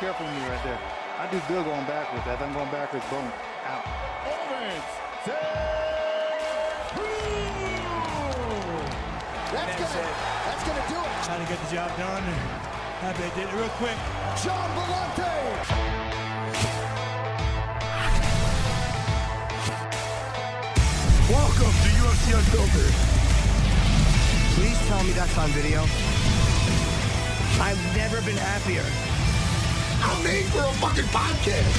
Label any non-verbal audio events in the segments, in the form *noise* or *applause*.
Careful with me right there. I do good going backwards. As I'm going backwards, boom, out. That's gonna, that's gonna do it. Trying to get the job done. Happy I did it real quick. John Villante. Welcome to UFC Unfiltered. Please tell me that's on video. I've never been happier. I'm made for a fucking podcast.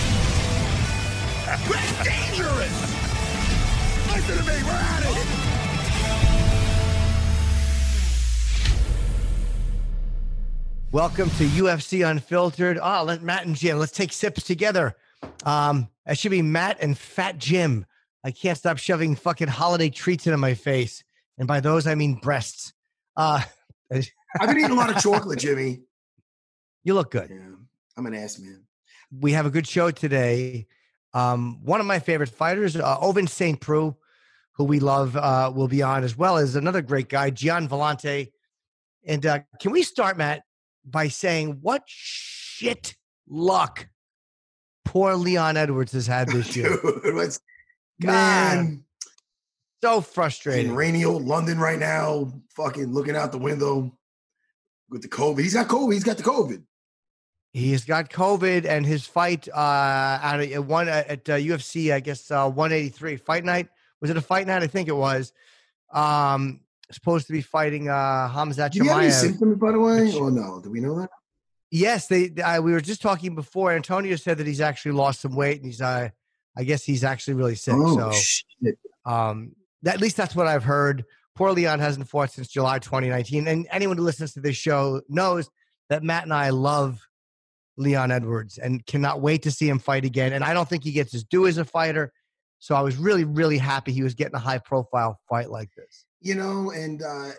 We're dangerous. Listen to me. We're at it. Welcome to UFC Unfiltered. Oh, let Matt and Jim, let's take sips together. Um, that should be Matt and Fat Jim. I can't stop shoving fucking holiday treats into my face. And by those, I mean breasts. Uh, I've been eating a lot of *laughs* chocolate, Jimmy. you look good. Yeah, I'm an ass man. We have a good show today. Um, one of my favorite fighters, uh, Ovince St. Preux, who we love, uh, will be on, as well as another great guy, Gian Villante. And uh, can we start, Matt, by saying what shit luck poor Leon Edwards has had this year? *laughs* Dude, what's God, man? so In frustrating. rainy old London right now, fucking looking out the window with the COVID. He's got COVID. He's got the COVID. He's got COVID, and his fight uh, at a, one at uh, UFC, I guess uh, 183 fight night. Was it a fight night? I think it was. Um, supposed to be fighting uh, Khamzat Do you have any symptoms, by the way? Oh no, do we know that? Yes, they. I, we were just talking before. Antonio said that he's actually lost some weight, and he's. Uh, I guess he's actually really sick. Oh so, shit! um, that, at least that's what I've heard. Poor Leon hasn't fought since July 2019, and anyone who listens to this show knows that Matt and I love Leon Edwards and cannot wait to see him fight again. And I don't think he gets his due as a fighter. So I was really, really happy he was getting a high profile fight like this. You know, and uh,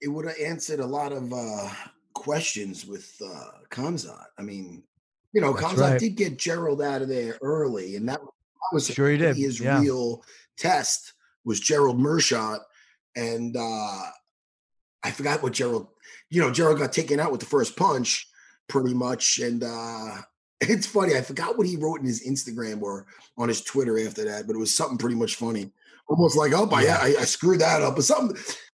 it would have answered a lot of uh, questions with uh, Khamzat. I mean, you know, That's Khamzat right. did get Gerald out of there early, and that was Sure he did, his yeah. real test was Gerald Meerschaert, and uh, I forgot what Gerald. You know, Gerald got taken out with the first punch, pretty much, and uh, *laughs* it's funny. I forgot what he wrote in his Instagram or on his Twitter after that, but it was something pretty much funny, almost like, "Oh, I, I, I screwed that up," or something.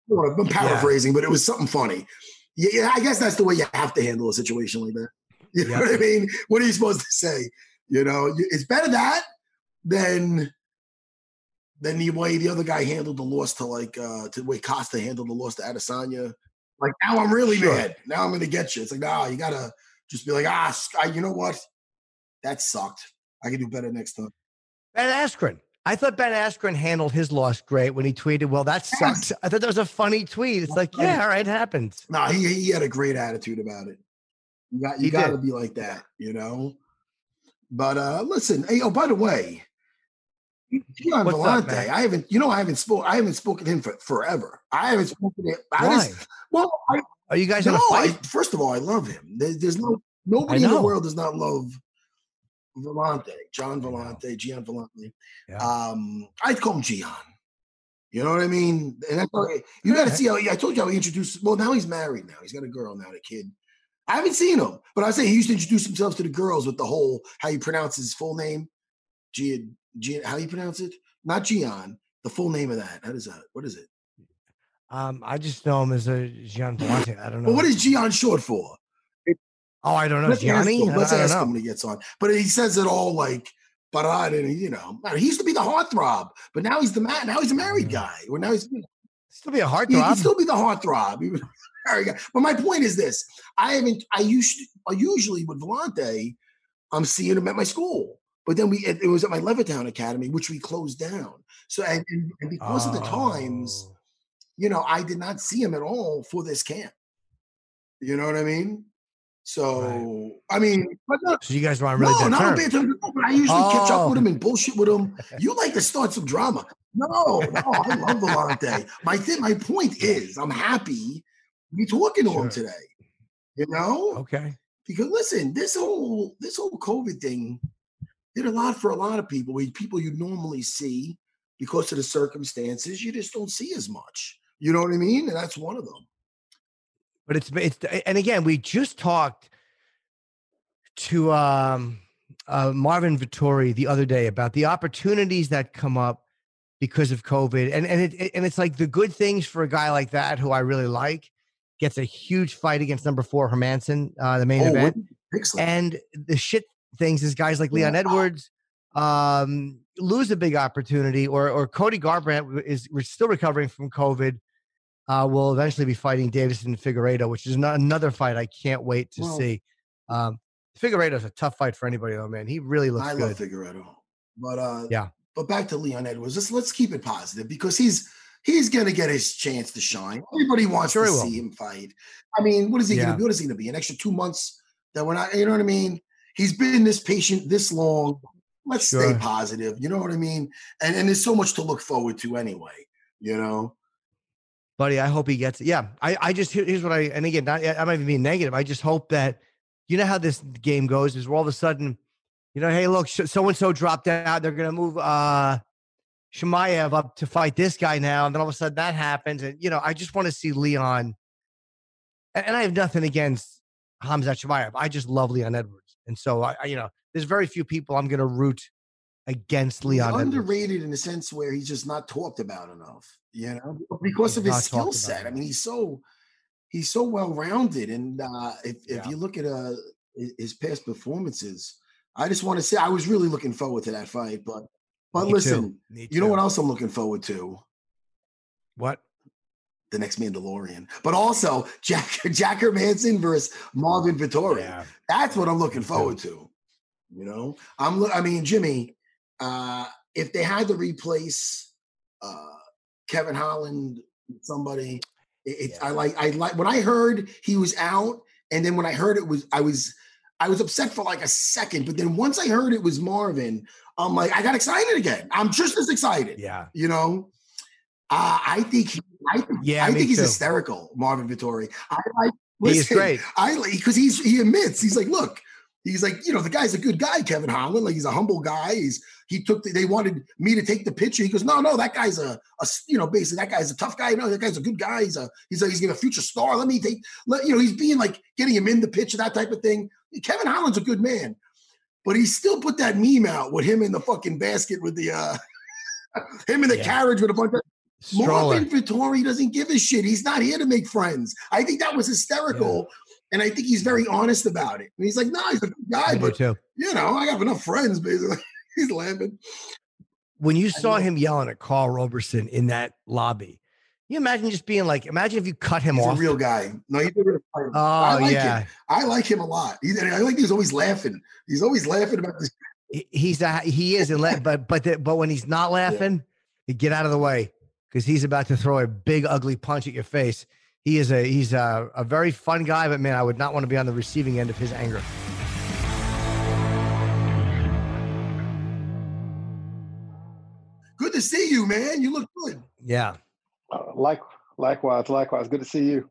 I'm paraphrasing, but it was something funny. Yeah, yeah, I guess that's the way you have to handle a situation like that. *laughs* You know Yeah. what I mean? What are you supposed to say? You know, it's better that than than the way the other guy handled the loss to like uh to the way Costa handled the loss to Adesanya. Like now I'm really Sure. mad. Now I'm gonna get you. It's like, nah, you gotta just be like, ah, I- you know what? That sucked. I can do better next time. Ben Askren. I thought Ben Askren handled his loss great when he tweeted, Well, that sucks. I thought that was a funny tweet. It's like, yeah, all right, it happens. No, he he had a great attitude about it. You got you got to be like that, you know. But uh listen, hey, oh by the way, What's up, Villante, man? I haven't, you know, I haven't spoken, I haven't spoken to him for forever. I haven't spoken to him. I Why? just, well, I, Are you guys no, I, fight? first of all, I love him. There's, there's no nobody in the world does not love Villante, John Villante, Gian Villante. Yeah. Um, I'd call him Gian. You know what I mean? And that's you got to see how I told you how he introduced. Well, now he's married. Now he's got a girl now, a kid. I haven't seen him, but I say he used to introduce himself to the girls with the whole how you pronounce his full name, Gian. Gian how do you pronounce it? Not Gian. The full name of that. How does that? What is it? Um, I just know him as a Gian Villante. I don't know. But what is Gian short for? Oh, I don't know. Let's ask him. Let's I, I ask don't him when he gets on. But he says it all like Parad, and you know, he used to be the heartthrob, but now he's the man. Now he's a married Mm. guy. Well, now he's you know, Still be a he, heartthrob. he'd still be the heartthrob. *laughs* He was married guy. But my point is this: I haven't. I used. I usually with Villante, I'm seeing him at my school. But then we it, it was at my Levittown Academy, which we closed down. So and, and, because of the times, Oh. you know, I did not see him at all for this camp. You know what I mean? So I mean, no, So you guys were on really no, not bad terms. no, But I usually catch up with Oh. him and bullshit with him. *laughs* You like to start some drama. No, no, I love Villante. My thing, my point is, I'm happy to be talking to him today. You know, Okay. because listen, this whole this whole COVID thing did a lot for a lot of people. People you normally see because of the circumstances, you just don't see as much. You know what I mean? And that's one of them. But it's it's and again, we just talked to um uh Marvin Vettori the other day about the opportunities that come up because of COVID. And and it and it's like the good things for a guy like that who I really like gets a huge fight against number four Hermansson, uh, the main Oh, event. And the shit things is guys like Leon Yeah. Edwards um, lose a big opportunity, or or Cody Garbrandt is we're still recovering from COVID. Uh, will eventually be fighting Deiveson Figueiredo, which is not another fight I can't wait to Well- see. Um, Figueiredo is a tough fight for anybody though, man. He really looks I good. love Figueiredo. But uh Yeah. But back to Leon Edwards. Let's let's keep it positive because he's he's gonna get his chance to shine. Everybody wants Sure to see him fight. I mean, what is he Yeah. gonna be? What is he gonna be? An extra two months that we're not, you know what I mean? He's been this patient this long. Let's Sure. stay positive. You know what I mean? And and there's so much to look forward to anyway, you know. buddy. I hope he gets it. Yeah, I, I just here- here's what I and again, not, I'm not even being negative. I just hope that you know how this game goes is where all of a sudden, you know, hey, look, so and so dropped out. They're gonna move uh Chimaev up to fight this guy now, and then all of a sudden that happens, and you know, I just want to see Leon. And, and I have nothing against Hamza Chimaev. I just love Leon Edwards, and so I, I you know, there's very few people I'm gonna root against He's Leon Edwards. underrated in the sense where he's just not talked about enough, you know, because He's of his skill set. I mean, he's so he's so well rounded, and uh, if if Yeah. you look at uh, his past performances, I just want to say I was really looking forward to that fight. But but Me listen, you know what else I'm looking forward to? What? The next Mandalorian, but also Jack *laughs* Jack Hermansson versus Marvin Vettori. That's what I'm looking forward to. You know, I'm. I mean, Jimmy, uh, if they had to replace uh, Kevin Holland, with somebody, it, it, I like. I like when I heard he was out, and then when I heard it was, I was, I was upset for like a second, but then once I heard it was Marvin, I'm like, I got excited again. I'm just as excited. Yeah. You know, uh, I think. He, I think. Yeah, I think he's too. hysterical, Marvin Vettori. I like. He is great. I like because he's he admits he's like, look, he's like, you know, the guy's a good guy, Kevin Holland. Like he's a humble guy. He's he took the, they wanted me to take the picture. He goes, no, no, that guy's a, a you know, basically that guy's a tough guy. No, that guy's a good guy. He's a he's a, he's gonna future star. Let me take let you know, he's being like getting him in the picture, that type of thing. Kevin Holland's a good man, but he still put that meme out with him in the fucking basket with the uh *laughs* him in the Yeah. carriage with a bunch of Stroller. Marvin Vettori doesn't give a shit. He's not here to make friends. I think that was hysterical. And I think he's very honest about it. And he's like, no, he's a good guy, but too. you know, I have enough friends, basically. *laughs* he's laughing. when you saw him yelling at Karl Roberson in that lobby, you imagine just being like, imagine if you cut him He's off. a real guy. No, he's a real fighter. oh I like yeah, him. I like him a lot. He's, I like he's always laughing. He's always laughing about this. He's a, he is, and la- but but the, but when he's not *laughs* laughing, you get out of the way because he's about to throw a big ugly punch at your face. He is a he's a, a very fun guy, but man, I would not want to be on the receiving end of his anger. Good to see you, man. You look good. Yeah. Uh, like, likewise, likewise. Good to see you.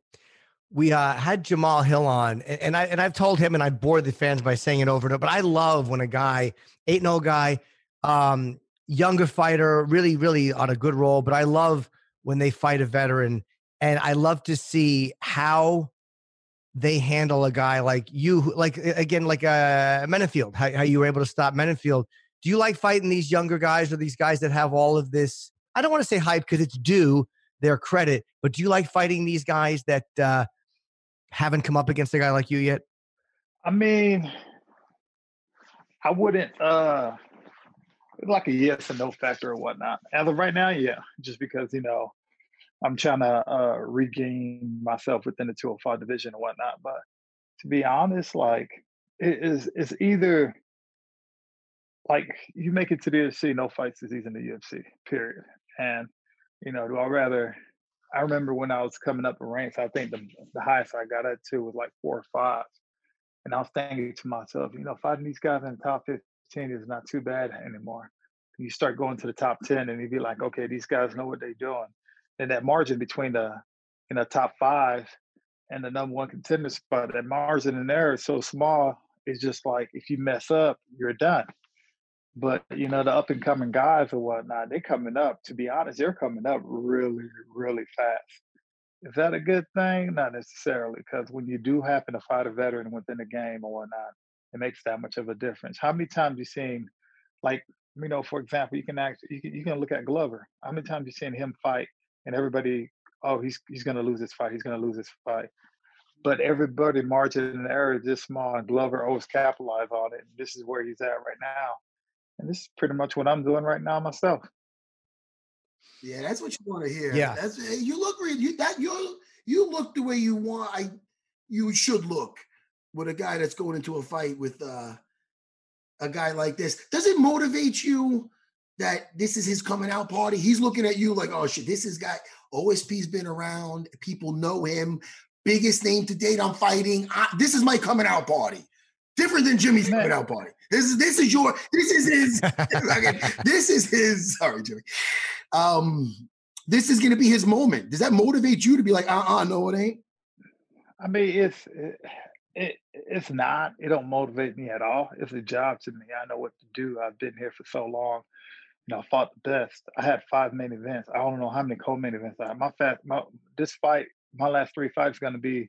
we uh, had Jamal Hill on, and, and I and I've told him, and I bored the fans by saying it over and over. But I love when a guy, eight and guy, um, younger fighter, really, really on a good roll. But I love when they fight a veteran, and I love to see how they handle a guy like you, like again, like uh, Menifield, how, how you were able to stop Menifield. Do you like fighting these younger guys or these guys that have all of this? I don't want to say hype because it's due, their credit. But do you like fighting these guys that uh, haven't come up against a guy like you yet? I mean, I wouldn't uh like a yes and no factor or whatnot. As of right now, yeah, just because you know I'm trying to uh, regain myself within the 205 division and whatnot. But to be honest, like it is, it's either like you make it to the UFC, no fights disease in the UFC, period. And you know, do I rather? I remember when I was coming up in ranks, I think the the highest I got up to was like four or five, and I was thinking to myself, you know, fighting these guys in the top 15 is not too bad anymore. You start going to the top 10, and you'd be like, okay, these guys know what they're doing, and that margin between the you know top five and the number one contender spot, that margin in there is so small. It's just like if you mess up, you're done. But you know, the up and coming guys or whatnot, they're coming up. To be honest, they're coming up really, really fast. Is that a good thing? Not necessarily, because when you do happen to fight a veteran within the game or whatnot, it makes that much of a difference. How many times you seen, like, you know, for example, you can act, you can, you can look at Glover. How many times you seen him fight and everybody, oh, he's he's gonna lose this fight, he's gonna lose this fight. But everybody margin in the area this small, and Glover always capitalize on it. And this is where he's at right now. And this is pretty much what I'm doing right now myself. Yeah, that's what you want to hear. Yeah, that's you look you that you you look the way you want. I you should look with a guy that's going into a fight with uh, a guy like this. Does it motivate you that this is his coming out party? He's looking at you like, oh shit, this is guy. OSP's been around. People know him. Biggest name to date. I'm fighting. I, this is my coming out party. Different than Jimmy's coming out party. This is this is your this is his *laughs* this is his sorry Jimmy. Um this is gonna be his moment. Does that motivate you to be like, uh-uh, no, it ain't? I mean, it's it, it it's not. It don't motivate me at all. It's a job to me. I know what to do. I've been here for so long. You know, I fought the best. I had five main events. I don't know how many co-main events I had. My fat my this fight, my last three fights gonna be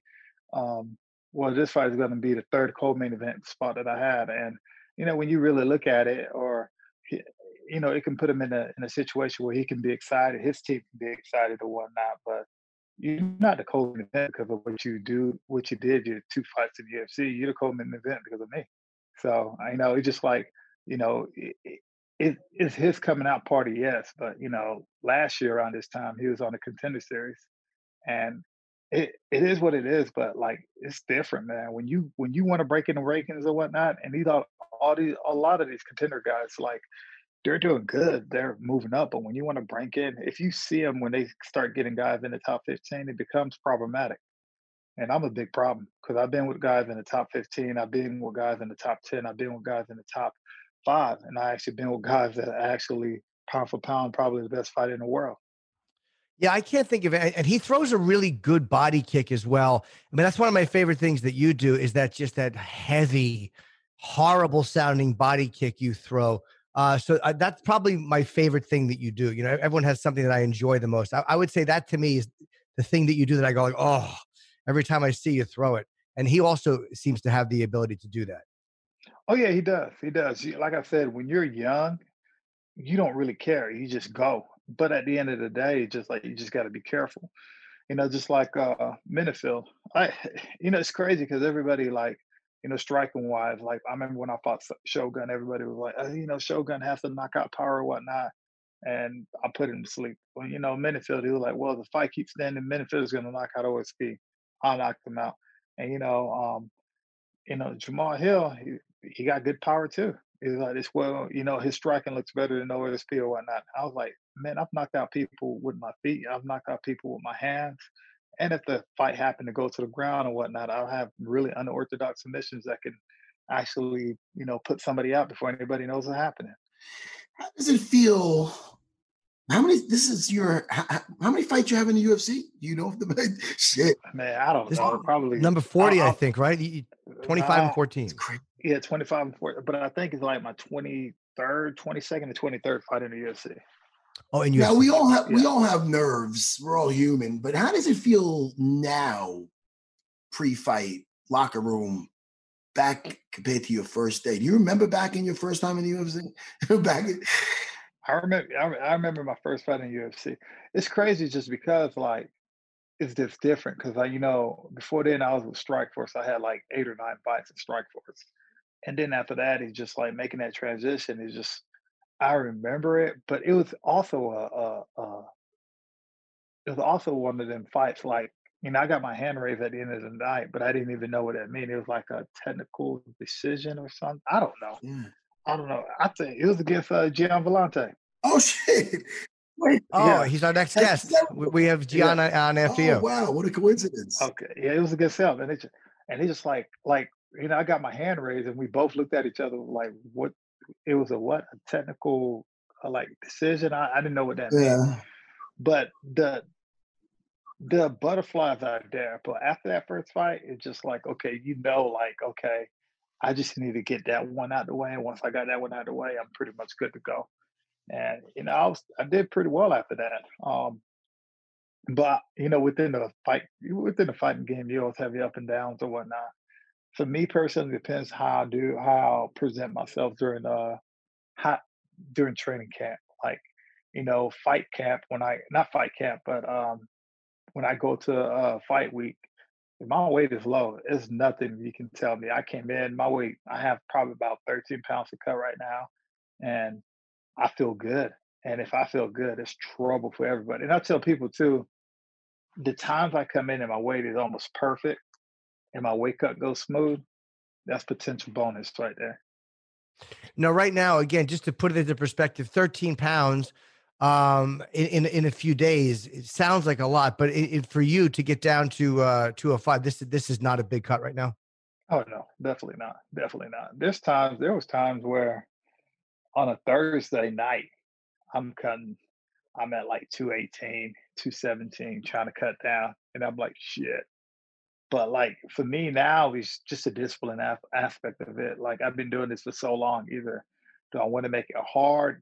um well, this fight is going to be the third co-main event spot that I had, and you know, when you really look at it, or you know, it can put him in a in a situation where he can be excited, his team can be excited or whatnot. But you're not the co-main event because of what you do, what you did. Your two fights in the UFC, you're the co-main event because of me. So I know it's just like you know, it, it, it's his coming out party, yes. But you know, last year around this time, he was on the contender series, and it it is what it is, but like it's different, man. When you when you want to break into rankings or whatnot, and these are all these a lot of these contender guys, like they're doing good, they're moving up. But when you want to break in, if you see them when they start getting guys in the top fifteen, it becomes problematic. And I'm a big problem because I've been with guys in the top 15, I've been with guys in the top 10, I've been with guys in the top five, and I actually been with guys that actually pound for pound probably the best fighter in the world. Yeah, I can't think of it. And he throws a really good body kick as well. I mean, that's one of my favorite things that you do is that just that heavy, horrible sounding body kick you throw. Uh, so uh, that's probably my favorite thing that you do. You know, everyone has something that I enjoy the most. I, I, would say that to me is the thing that you do that I go like, oh, every time I see you throw it. And he also seems to have the ability to do that. Oh yeah, he does. He does. Like I said, when you're young, you don't really care. You just go but at the end of the day, just like you just got to be careful. You know, just like uh Menifield. I, *sighs* you know, it's crazy because everybody like, you know, striking wise, like I remember when I fought Shogun, everybody was like, oh, you know, Shogun has the knockout power or whatnot. And I put him to sleep. Well, you know, Menifield, he was like, well, the fight keeps standing, is gonna knock out OSP. I'll knock him out. And you know, um, you know, Jamal Hill, he, he got good power too. He's like, it's well, you know, his striking looks better than OSP or whatnot. I was like, man, I've knocked out people with my feet. I've knocked out people with my hands. And if the fight happened to go to the ground or whatnot, I'll have really unorthodox submissions that can actually, you know, put somebody out before anybody knows what's happening. How does it feel? How many? This is your. How, how many fights you have in the UFC? Do you know if *laughs* the shit? Man, I don't this know. Probably number 40 i think. Right, twenty five uh, and fourteen. Yeah, twenty five and fourteen. But I think it's like my twenty third, twenty second, and twenty third fight in the UFC. Oh, and you now we all have yeah. we all have nerves. We're all human. But how does it feel now, pre-fight locker room, back compared to your first day? Do you remember back in your first time in the UFC? *laughs* back, in, I remember. I, I remember my first fight in UFC. It's crazy just because like it's just different because like you know before then I was with Strikeforce. I had like eight or nine fights in Strikeforce, and then after that he's just like making that transition. Is just I remember it, but it was also a, a, a it was also one of them fights like you know, I got my hand raised at the end of the night, but I didn't even know what that meant. It was like a technical decision or something. I don't know. Yeah. I don't know. I think it was against uh, Gian Villante. Oh *laughs* shit! Wait. Oh, yeah. he's our next guest. We have Gian yeah. on after oh. Wow, what a coincidence! Okay, yeah, it was against him, and it just, and he just like like you know, I got my hand raised, and we both looked at each other like, what? It was a what? A technical uh, like decision. I, I didn't know what that yeah. meant. But the the butterflies are there. But after that first fight, it's just like, okay, you know, like, okay, I just need to get that one out the way. And once I got that one out of the way, I'm pretty much good to go. And you know, I was I did pretty well after that. Um, but you know, within the fight, within the fighting game, you always have your up and downs or whatnot. For me personally, depends how I do how I present myself during uh how, during training camp. Like, you know, fight camp when I not fight camp, but um when I go to uh, fight week, my weight is low. It's nothing you can tell me. I came in, my weight, I have probably about 13 pounds to cut right now, and I feel good. And if I feel good, it's trouble for everybody. And I tell people too, the times I come in and my weight is almost perfect and my wake up goes smooth, that's potential bonus right there. Now, right now, again, just to put it into perspective, 13 pounds um in in a few days it sounds like a lot but it, it, for you to get down to uh 205 this this is not a big cut right now? Oh no definitely not definitely not. There's times there was times where on a thursday night i'm cutting i'm at like 218 217 trying to cut down and i'm like shit but like for me now it's just a discipline aspect of it like i've been doing this for so long either do i want to make it hard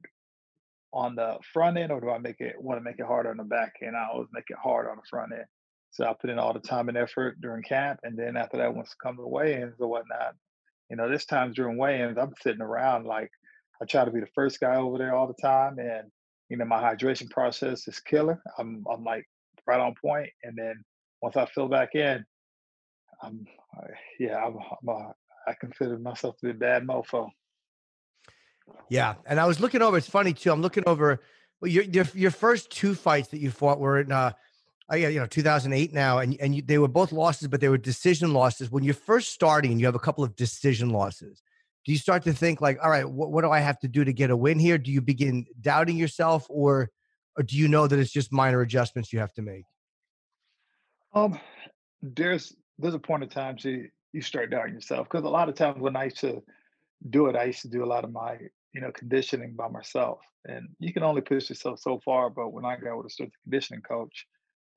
on the front end or do I make it want to make it harder on the back end? I always make it hard on the front end. So I put in all the time and effort during camp. And then after that, once it comes to weigh-ins or whatnot, you know, this times during weigh-ins, I'm sitting around like I try to be the first guy over there all the time. And, you know, my hydration process is killer. I'm I'm like right on. And then once I fill back in, I'm yeah, I'm, I'm a, I consider myself to be a bad mofo. Yeah, and I was looking over. It's funny too. I'm looking over well, your your your first two fights that you fought were in uh, I you know 2008 now, and and you, they were both losses, but they were decision losses. When you're first starting, and you have a couple of decision losses. Do you start to think like, all right, what, what do I have to do to get a win here? Do you begin doubting yourself, or or do you know that it's just minor adjustments you have to make? Um, there's there's a point in time to you start doubting yourself because a lot of times when I used to do it, I used to do a lot of my you know, conditioning by myself. And you can only push yourself so far. But when I got with a strength conditioning coach,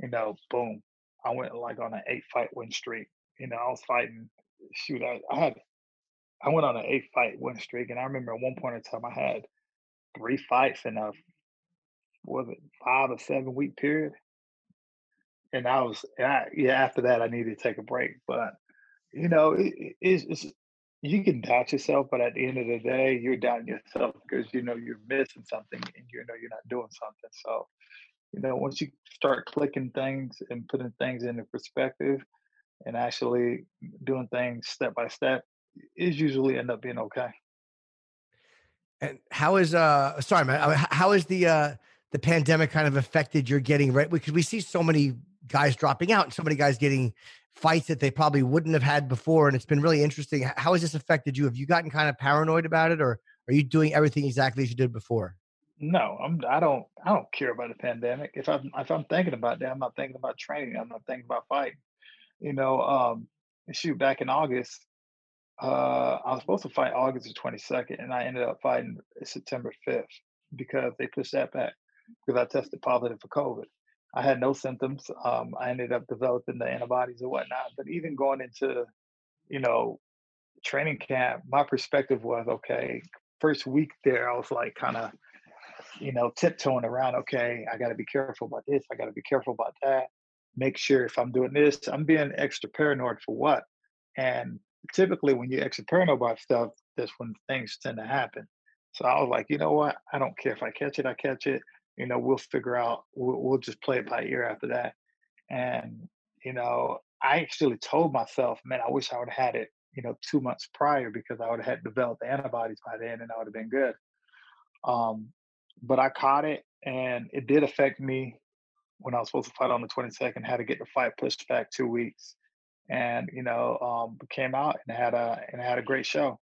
you know, boom, I went like on an eight fight win streak. You know, I was fighting. Shoot, I, I had, I went on an eight fight win streak, and I remember at one point in time I had three fights in a was it five or seven week period, and I was I, yeah. After that, I needed to take a break, but you know, it, it's, it's you can doubt yourself, but at the end of the day, you're doubting yourself because you know you're missing something and you know you're not doing something. So, you know, once you start clicking things and putting things into perspective and actually doing things step by step, it usually end up being okay. And how is uh sorry man, uh, how is the uh the pandemic kind of affected your getting right because we see so many guys dropping out and so many guys getting fights that they probably wouldn't have had before. And it's been really interesting. How has this affected you? Have you gotten kind of paranoid about it, or are you doing everything exactly as you did before? No, I'm. I don't. I don't care about the pandemic. If I'm if I'm thinking about that, I'm not thinking about training. I'm not thinking about fighting. You know, um, shoot, back in August, uh, I was supposed to fight August the 22nd, and I ended up fighting September 5th because they pushed that back because I tested positive for COVID. I had no symptoms. Um, I ended up developing the antibodies and whatnot. But even going into, you know, training camp, my perspective was okay. First week there, I was like kind of, you know, tiptoeing around. Okay, I got to be careful about this. I got to be careful about that. Make sure if I'm doing this, I'm being extra paranoid for what. And typically, when you're extra paranoid about stuff, that's when things tend to happen. So I was like, you know what? I don't care if I catch it, I catch it. You know, we'll figure out. We'll, we'll just play it by ear after that. And you know, I actually told myself, man, I wish I would have had it, you know, two months prior because I would have had developed antibodies by then, and I would have been good. Um, but I caught it, and it did affect me when I was supposed to fight on the 22nd. Had to get the fight pushed back two weeks, and you know, um, came out and had a and had a great show.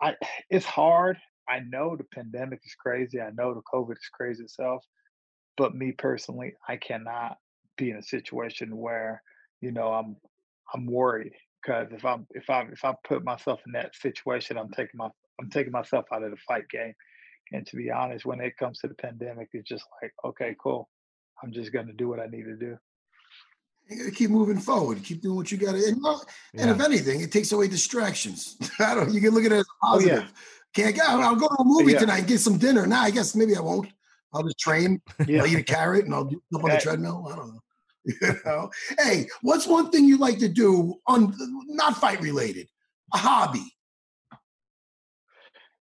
I *sighs* it's hard. I know the pandemic is crazy. I know the COVID is crazy itself, but me personally, I cannot be in a situation where you know I'm I'm worried because if I'm if I if I put myself in that situation, I'm taking my I'm taking myself out of the fight game. And to be honest, when it comes to the pandemic, it's just like, okay, cool. I'm just going to do what I need to do. You got to keep moving forward. Keep doing what you got to. And, and if anything, it takes away distractions. *laughs* I don't. You can look at it as positive. Oh, yeah. Can't go. I'll go to a movie yeah. tonight and get some dinner. Now, nah, I guess maybe I won't. I'll just train. Yeah. I'll eat a carrot and I'll do up on the treadmill. I don't know. *laughs* You know. Hey, what's one thing you like to do on not fight related? A hobby.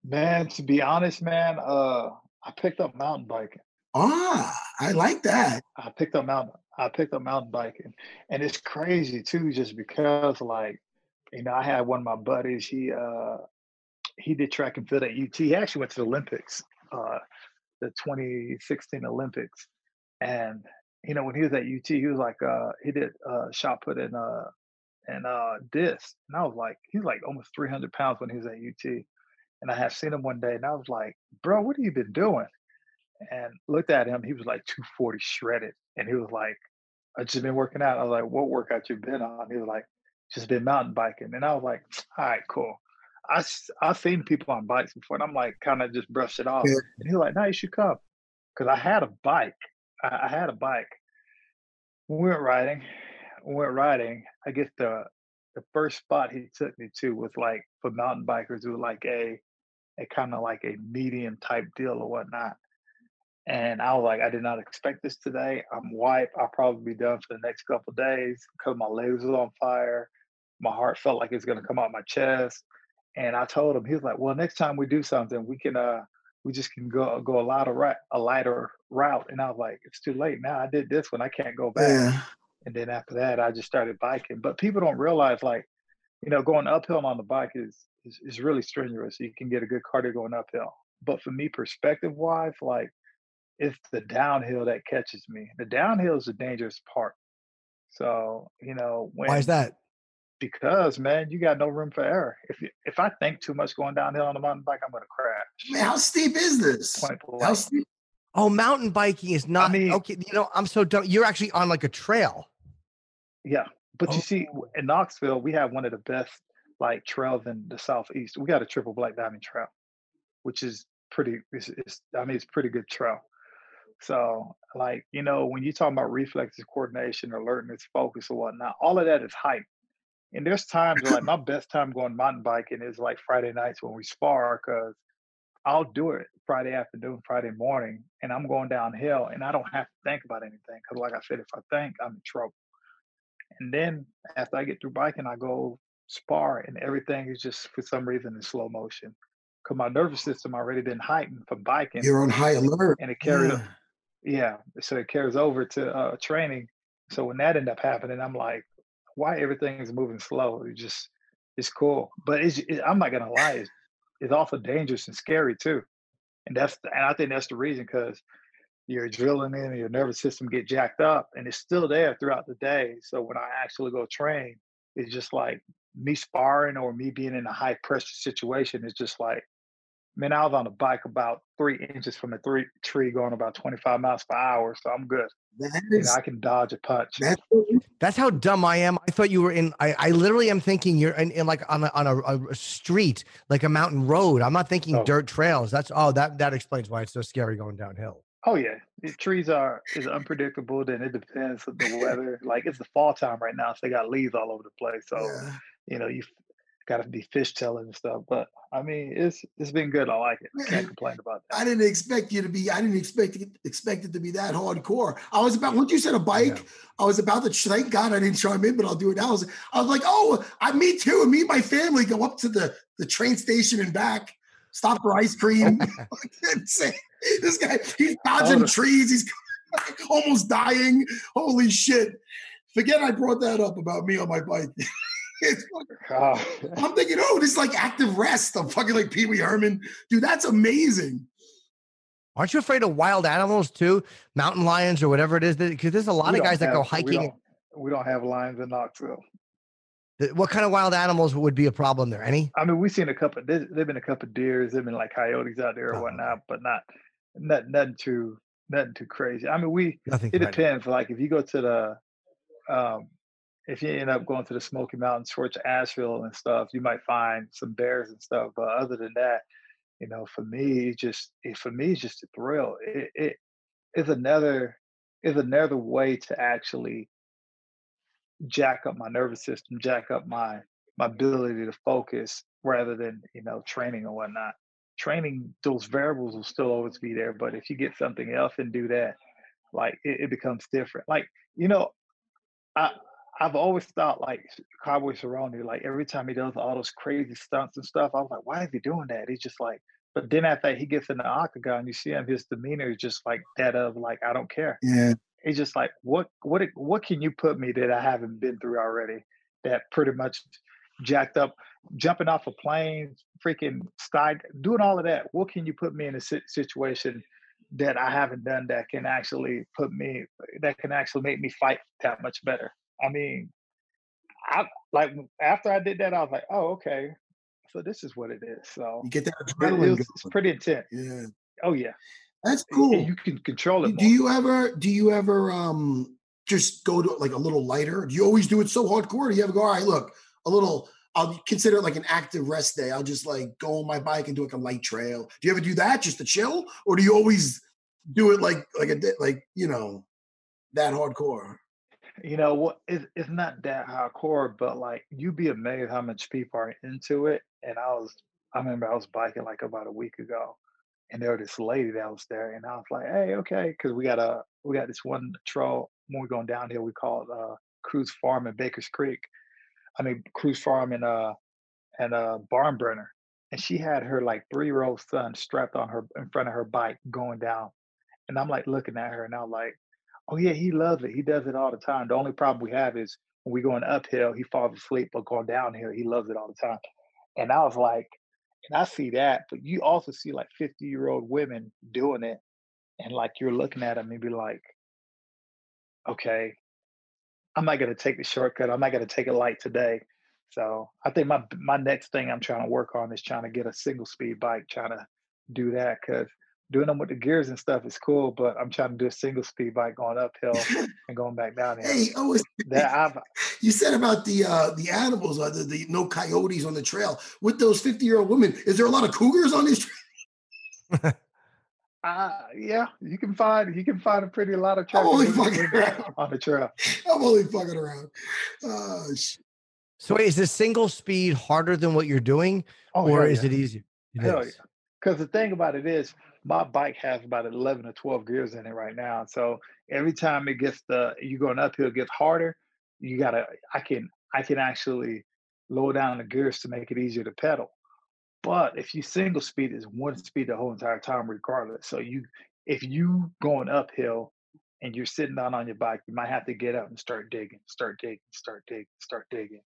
Man, to be honest, man, uh, I picked up mountain biking. Ah, I like that. I picked up mountain. I picked up mountain biking, and it's crazy too, just because like, you know, I had one of my buddies. He uh, he did track and field at UT. He actually went to the Olympics, uh, the 2016 Olympics, and you know, when he was at UT, he was like, uh, he did uh, shot put in uh, and uh, disc, and I was like, he's like almost 300 pounds when he was at UT. And I have seen him one day and I was like, bro, what have you been doing? And looked at him, he was like 240 shredded. And he was like, I just been working out. I was like, what workout you been on? He was like, just been mountain biking. And I was like, all right, cool. I, I've seen people on bikes before and I'm like, kind of just brush it off. Yeah. And he was like, no, you should come. Cause I had a bike. I, I had a bike. We went riding. We went riding. I guess the the first spot he took me to was like for mountain bikers, it was like a a kind of like a medium type deal or whatnot. And I was like, I did not expect this today. I'm wiped. I'll probably be done for the next couple days because my legs was on fire. My heart felt like it's gonna come out my chest. And I told him, he was like, Well, next time we do something, we can uh we just can go go a lighter route, a lighter route. And I was like, It's too late now. I did this one, I can't go back. Yeah. And then after that, I just started biking. But people don't realize like, you know, going uphill on the bike is is, is really strenuous. You can get a good cardio going uphill. But for me, perspective wise, like it's the downhill that catches me. The downhill is the dangerous part. So, you know, when, why is that? Because man, you got no room for error. If you, if I think too much going downhill on a mountain bike, I'm going to crash. Man, how steep is this? How steep? Oh, mountain biking is not I mean, okay. You know, I'm so dumb. You're actually on like a trail. Yeah, but oh. you see, oh. in Knoxville, we have one of the best like trails in the southeast. We got a triple black diamond trail, which is pretty. It's, it's, I mean, it's pretty good trail. So, like you know, when you talk about reflexes, coordination, alertness, focus, or whatnot, all of that is hype. And there's times like my *laughs* best time going mountain biking is like Friday nights when we spar because I'll do it Friday afternoon, Friday morning, and I'm going downhill and I don't have to think about anything. Because, like I said, if I think, I'm in trouble. And then after I get through biking, I go spar and everything is just for some reason in slow motion. Cause my nervous system already been heightened from biking. You're on high alert. And it carried yeah. yeah. So it carries over to uh, training. So when that ended up happening, I'm like, why everything is moving slow? It just it's cool. But it's, it, I'm not gonna lie, it's, it's also dangerous and scary too. And that's and I think that's the reason because your adrenaline and your nervous system get jacked up and it's still there throughout the day. So when I actually go train, it's just like me sparring or me being in a high pressure situation It's just like, man, I was on a bike about three inches from a three tree going about 25 miles per hour. So I'm good. That is, you know, I can dodge a punch. That's, that's how dumb I am. I thought you were in, I, I literally am thinking you're in, in like on a, on a, a, street, like a mountain road. I'm not thinking oh. dirt trails. That's, oh, that, that explains why it's so scary going downhill. Oh yeah, the trees are is unpredictable. Then it depends on the *laughs* weather. like it's the fall time right now, so they got leaves all over the place. So yeah you know, you got to be fish fishtailing and stuff. But I mean, it's it's been good. I like it. Can't *laughs* complain about that. I didn't expect you to be. I didn't expect it, expect it to be that hardcore. I was about once you said a bike. Yeah. I was about to. Thank God I didn't chime in, but I'll do it now. I was, I was like, oh, I me too, and me and my family go up to the the train station and back. Stop for ice cream. *laughs* *laughs* this guy, he's oh, dodging trees. He's almost dying. Holy shit. Forget I brought that up about me on my bike. Oh. I'm thinking, oh, this is like active rest. I'm fucking like Pee Wee Herman. Dude, that's amazing. Aren't you afraid of wild animals too? Mountain lions or whatever it is? Because there's a lot we of guys have, that go hiking. We don't, we don't, have lions in Knoxville. What kind of wild animals would be a problem there? Any? I mean, we've seen a couple. There's, there've been a couple of deers. There've been like coyotes out there or oh. whatnot, but not, not nothing too nothing too crazy. I mean, we nothing it depends. Like if you go to the, um, if you end up going to the Smoky Mountains towards Asheville and stuff, you might find some bears and stuff. But other than that, you know, for me, just for me, it's just a thrill. It, it is another is another way to actually jack up my nervous system, jack up my my ability to focus rather than you know training or whatnot. Training those variables will still always be there, but if you get something else and do that, like it, it becomes different. Like you know, I I've always thought like Cowboy Cerrone, like every time he does all those crazy stunts and stuff, I was like, why is he doing that? He's just like, but then after he gets in the octagon, you see him, his demeanor is just like that of like, I don't care. Yeah. He's just like, what, what, what can you put me that I haven't been through already? That pretty much jacked up, jumping off a plane, freaking sky, doing all of that. What can you put me in a situation that I haven't done that can actually put me, that can actually make me fight that much better? I mean, I like after I did that, I was like, oh, okay. So this is what it is. So you get that adrenaline. It it's pretty intense. Yeah. Oh yeah. That's cool. You can control it. Do more. you ever? Do you ever um just go to like a little lighter? Do you always do it so hardcore? Do you ever go? All right, look, a little. I'll consider it like an active rest day. I'll just like go on my bike and do like a light trail. Do you ever do that just to chill, or do you always do it like like a like you know that hardcore? You know what it's, not that hardcore but like you'd be amazed how much people are into it and i was i remember i was biking like about a week ago and there was this lady that was there and i was like hey okay because we got a we got this one trail when we're going downhill we call it uh cruise farm in baker's creek i mean cruise farm in uh and uh barn burner and she had her like three year old son strapped on her in front of her bike going down and i'm like looking at her and i'm like Oh yeah, he loves it. He does it all the time. The only problem we have is when we're going uphill, he falls asleep, but going downhill, he loves it all the time. And I was like, and I see that, but you also see like 50 year old women doing it. And like you're looking at them and be like, okay, I'm not gonna take the shortcut. I'm not gonna take it light today. So I think my my next thing I'm trying to work on is trying to get a single speed bike, trying to do that because doing them with the gears and stuff is cool, but I'm trying to do a single speed bike going uphill *laughs* and going back down here. Hey, oh, that I've, you said about the uh, the animals, uh, the, the no coyotes on the trail. With those 50 year old women, is there a lot of cougars on these trails? *laughs* Uh, yeah, you can find you can find a pretty lot of I'm only fucking around. on the trail. I'm only fucking around. Uh, so, wait, is this single speed harder than what you're doing, oh, or is it easier? It hell is. yeah. Because the thing about it is, my bike has about 11 or 12 gears in it right now. So every time it gets the you're going uphill it gets harder, you gotta I can I can actually lower down the gears to make it easier to pedal. But if you single speed is one speed the whole entire time regardless. So you if you going uphill and you're sitting down on your bike, you might have to get up and start digging, start digging, start digging, start digging.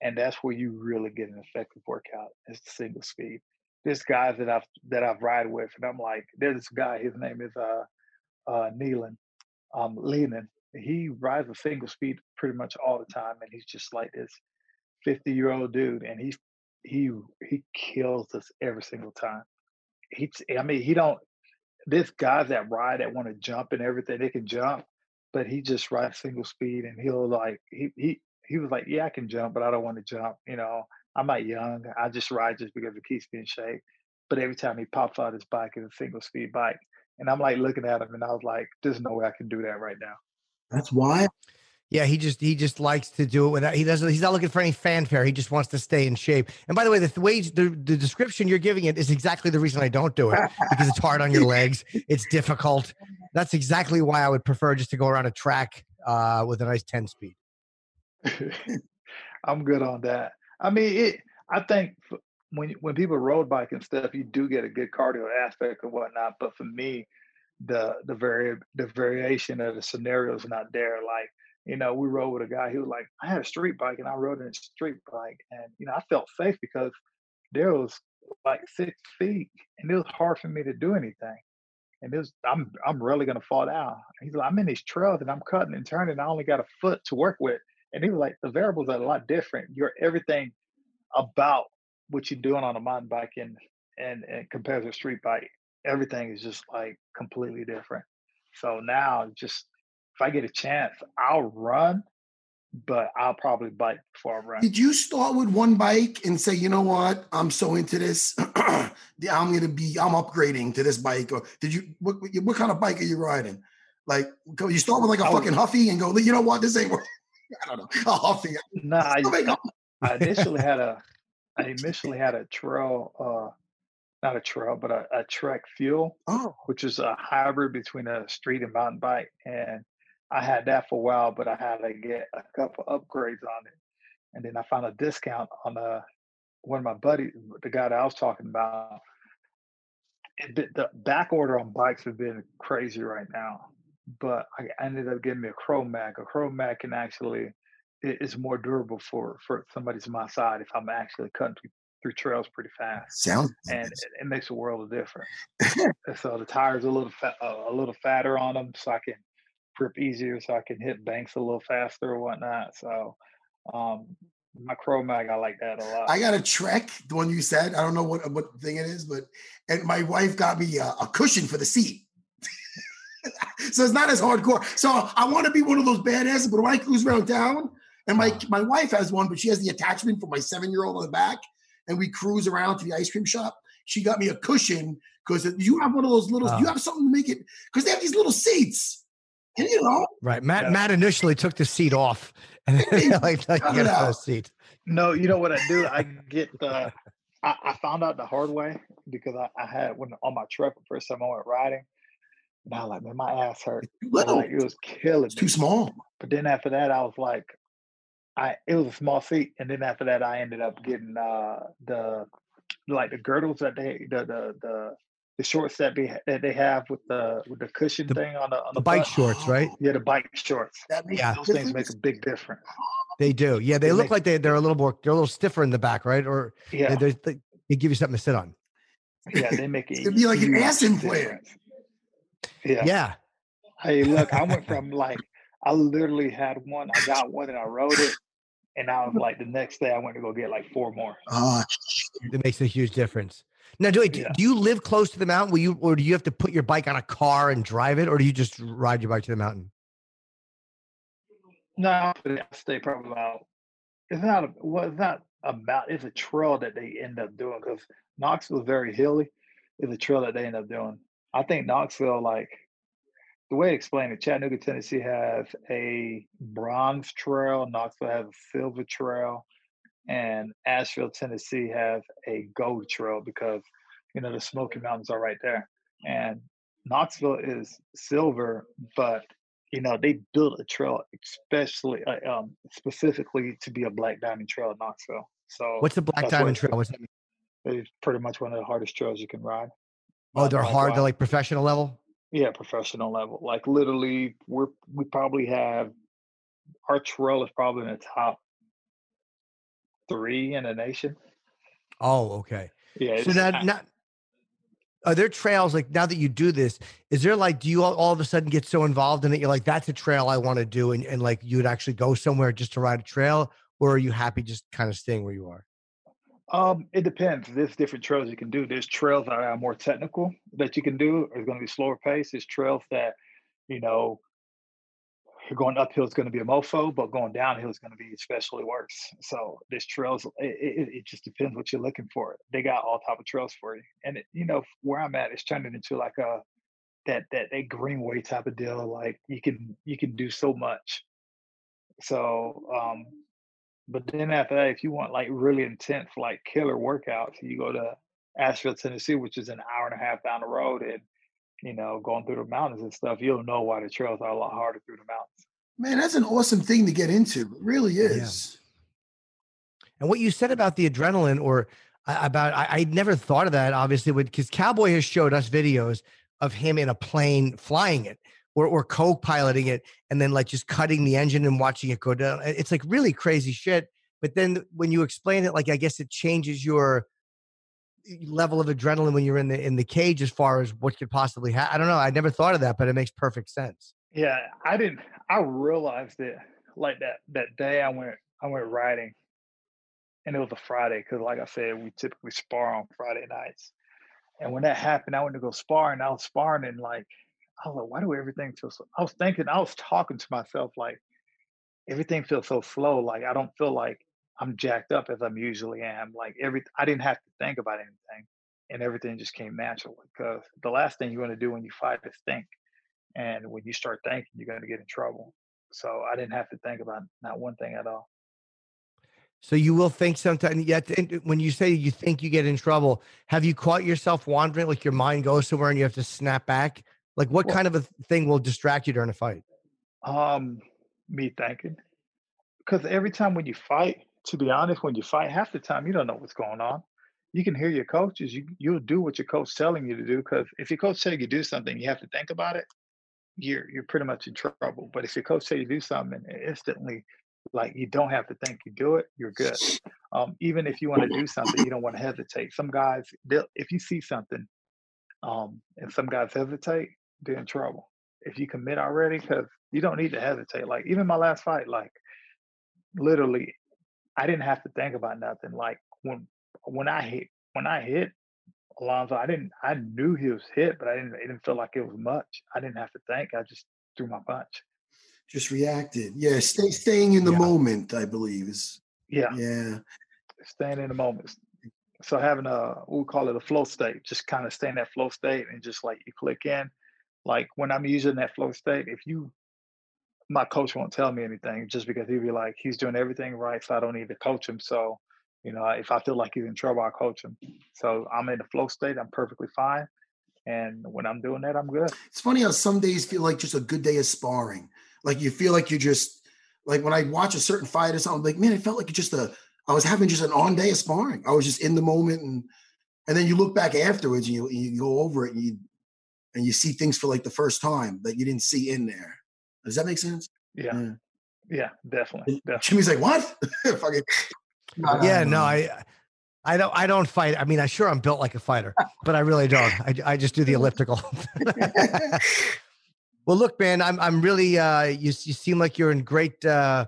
And that's where you really get an effective workout is the single speed there's guys that I've that I've ride with, and I'm like, there's this guy. His name is uh uh Neelan, um Lenin. He rides a single speed pretty much all the time, and he's just like this 50 year old dude, and he he he kills us every single time. He, I mean, he don't. This guys that ride that want to jump and everything. They can jump, but he just rides single speed, and he'll like he he he was like, yeah, I can jump, but I don't want to jump. You know, I'm not young. I just ride just because it keeps me in shape. But every time he pops out his bike, it's a single speed bike. And I'm like looking at him and I was like, there's no way I can do that right now. That's why. Yeah, he just he just likes to do it without he doesn't he's not looking for any fanfare. He just wants to stay in shape. And by the way, the, the way the, the description you're giving it is exactly the reason I don't do it because it's hard on your legs. It's difficult. That's exactly why I would prefer just to go around a track uh, with a nice 10 speed. *laughs* I'm good on that. I mean, it. I think when when people road bike and stuff, you do get a good cardio aspect and whatnot. But for me, the the very the variation of the scenarios not there. Like you know, we rode with a guy who was like, I had a street bike and I rode in a street bike, and you know, I felt safe because there was like six feet, and it was hard for me to do anything. And was, I'm I'm really gonna fall down. He's like, I'm in these trails and I'm cutting and turning. I only got a foot to work with. And he was like, the variables are a lot different. You're everything about what you're doing on a mountain bike and and, and compared to a street bike, everything is just like completely different. So now just if I get a chance, I'll run, but I'll probably bike before I run. Did you start with one bike and say, you know what, I'm so into this, *clears throat* I'm gonna be, I'm upgrading to this bike, or did you? What, what kind of bike are you riding? Like, you start with like a I fucking Huffy and go, you know what, this ain't. I don't know. *laughs* No, nah, I, I initially had a *laughs* I initially had a trail, uh, not a trail, but a, a Trek Fuel, oh. which is a hybrid between a street and mountain bike. And I had that for a while, but I had to get a couple upgrades on it. And then I found a discount on a, uh, one of my buddies, the guy that I was talking about. It, the back order on bikes have been crazy right now, but I ended up getting me a Cro-Mag. A Cro-Mag can actually is more durable for for somebody's my side if I'm actually cutting through, through trails pretty fast. Sounds and it, it, makes a world of difference. *laughs* so the tires are a little fat, a little fatter on them, so I can grip easier, so I can hit banks a little faster or whatnot. So um, my Cro-Mag, I like that a lot. I got a Trek, the one you said. I don't know what what thing it is, but and my wife got me a, a cushion for the seat. *laughs* so it's not as hardcore. So I want to be one of those badasses, but when I cruise around town, and my uh-huh. my wife has one, but she has the attachment for my seven year old on the back. And we cruise around to the ice cream shop. She got me a cushion because you have one of those little. You uh-huh. have something to make it because they have these little seats. And you know, right? Matt yeah. Matt initially took the seat off *laughs* and *laughs* like, like get a seat. No, you know what I do? I get the. I, I found out the hard way because I, I had when on my trip the first time I went riding. And I was like, man, my ass hurt. Like, it was killing. It's me. too small. But then after that, I was like, I it was a small seat, and then after that, I ended up getting uh, the like the girdles that they the the the, the shorts that they that they have with the with the cushion the, thing on the on the, the bike shorts, right? *gasps* Yeah, the bike shorts. That makes yeah, those things make a big difference. They do. Yeah, they, look like they they're a little more they're a little stiffer in the back, right? Or yeah, they, they, they give you something to sit on. Yeah, they make *laughs* it. It'd be like an ass implant. Yeah. Yeah. Hey, look, I went *laughs* from like I literally had one. I got one and I rode it. And I was like, the next day I went to go get like four more. Ah, oh, it makes a huge difference. Now, do, yeah. do you live close to the mountain? Will you, or do you have to put your bike on a car and drive it, or do you just ride your bike to the mountain? No, I stay probably about. It's not. A, well, it's not about. It's a trail that they end up doing because Knoxville is very hilly. It's a trail that they end up doing. I think Knoxville, like the way to explain it, Chattanooga, Tennessee has a bronze trail, Knoxville has a silver trail, and Asheville, Tennessee has a gold trail because you know the Smoky Mountains are right there. And Knoxville is silver, but you know they built a trail especially uh, um, specifically to be a black diamond trail in Knoxville. So what's the black diamond trail? What's that? It's pretty much one of the hardest trails you can ride. Oh, they're hard. They're like professional level. Yeah, professional level. Like literally, we're we probably have our trail is probably in the top three in the nation. Oh, okay. Yeah. So now, not are there trails like now that you do this? Is there like do you all, all of a sudden get so involved in it? You're like, that's a trail I want to do, and, and like you would actually go somewhere just to ride a trail, or are you happy just kind of staying where you are? Um, it depends. There's different trails you can do. There's trails that are more technical that you can do. Or it's going to be slower pace. There's trails that, you know, going uphill is going to be a mofo, but going downhill is going to be especially worse. So there's trails. It, it, it, just depends what you're looking for. They got all type of trails for you. And it, you know where I'm at, it's turning into like a that that a greenway type of deal. Like you can you can do so much. So um, but then after that, if you want like really intense, like killer workouts, you go to Asheville, Tennessee, which is an hour and a half down the road, and you know, going through the mountains and stuff, you'll know why the trails are a lot harder through the mountains. Man, that's an awesome thing to get into. It really is. Yeah. And what you said about the adrenaline, or about I, I never thought of that obviously because Cowboy has showed us videos of him in a plane flying it or, or co-piloting it and then like just cutting the engine and watching it go down. It's like really crazy shit. But then when you explain it, like I guess it changes your level of adrenaline when you're in the in the cage as far as what could possibly happen. I don't know. I never thought of that, but it makes perfect sense. Yeah, I didn't. I realized it like that that day. I went I went riding, and it was a Friday because, like I said, we typically spar on Friday nights. And when that happened, I went to go spar, and I was sparring, and like I was like, why do everything feel so? I was thinking, I was talking to myself like, everything feels so slow. Like I don't feel like I'm jacked up as I'm usually am. Like every, I didn't have to think about anything, and everything just came naturally. Because the last thing you want to do when you fight is think, and when you start thinking, you're going to get in trouble. So I didn't have to think about not one thing at all. So you will think sometimes. Yet uh, when you say you think you get in trouble, have you caught yourself wandering? Like your mind goes somewhere and you have to snap back. Like what well, kind of a thing will distract you during a fight? Um, me thinking, because every time when you fight, to be honest, when you fight, half the time you don't know what's going on. You can hear your coaches. You you'll do what your coach telling you to do. Because if your coach tell you to do something, you have to think about it. You're you're pretty much in trouble. But if your coach tell you to do something, instantly, like you don't have to think, you do it, you're good. Um, even if you want to do something, you don't want to hesitate. Some guys, if you see something, um, and some guys hesitate, they're in trouble. If you commit already, because you don't need to hesitate. Like even my last fight, like literally I didn't have to think about nothing. Like when when I hit when I hit Alonzo, I didn't I knew he was hit, but I didn't it didn't feel like it was much. I didn't have to think. I just threw my punch. Just reacted. Yeah, stay staying in the yeah. moment, I believe is yeah. Yeah. Staying in the moment. So having a we call it a flow state, just kind of stay in that flow state and just like you click in. Like when I'm using that flow state, if you my coach won't tell me anything just because he'd be like, he's doing everything right, so I don't need to coach him. So, you know, if I feel like he's in trouble, I coach him. So I'm in the flow state. I'm perfectly fine. And when I'm doing that, I'm good. It's funny how some days feel like just a good day of sparring. Like you feel like you're just like when I watch a certain fight or something, I'm like, man, it felt like it just a I was having just an on day of sparring. I was just in the moment and and then you look back afterwards and you you go over it and you and you see things for like the first time that you didn't see in there. Does that make sense? Yeah. Yeah, yeah definitely, definitely. Jimmy's like, what? *laughs* yeah, no, I I don't I don't fight. I mean, I sure I'm built like a fighter, but I really don't. I, I just do the *laughs* elliptical. *laughs* well, look, man, I'm I'm really uh you you seem like you're in great uh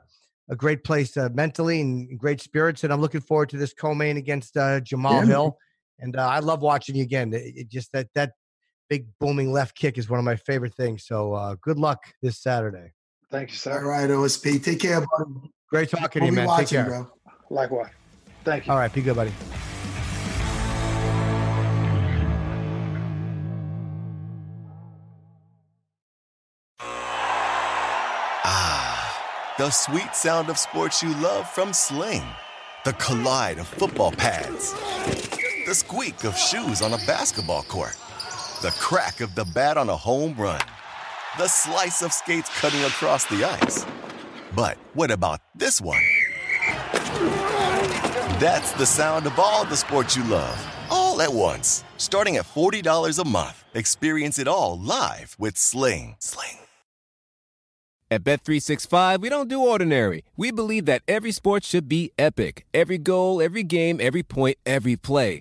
a great place uh, mentally and great spirits, and I'm looking forward to this co-main against uh, Jamahal yeah, Hill. And uh, I love watching you again. It, it just that that big booming left kick is one of my favorite things. So uh, good luck this Saturday. Thank you, sir. All right, OSP. Take care, buddy. Great talking to you, man. Watching, Take care. Bro. Likewise. Thank you. All right, be good, buddy. Ah, the sweet sound of sports you love from Sling. The collide of football pads. The squeak of shoes on a basketball court the crack of the bat on a home run, the slice of skates cutting across the ice. But what about this one? That's the sound of all the sports you love, all at once. Starting at $40 a month, experience it all live with Sling. Sling. At Bet365, we don't do ordinary. We believe that every sport should be epic. Every goal, every game, every point, every play.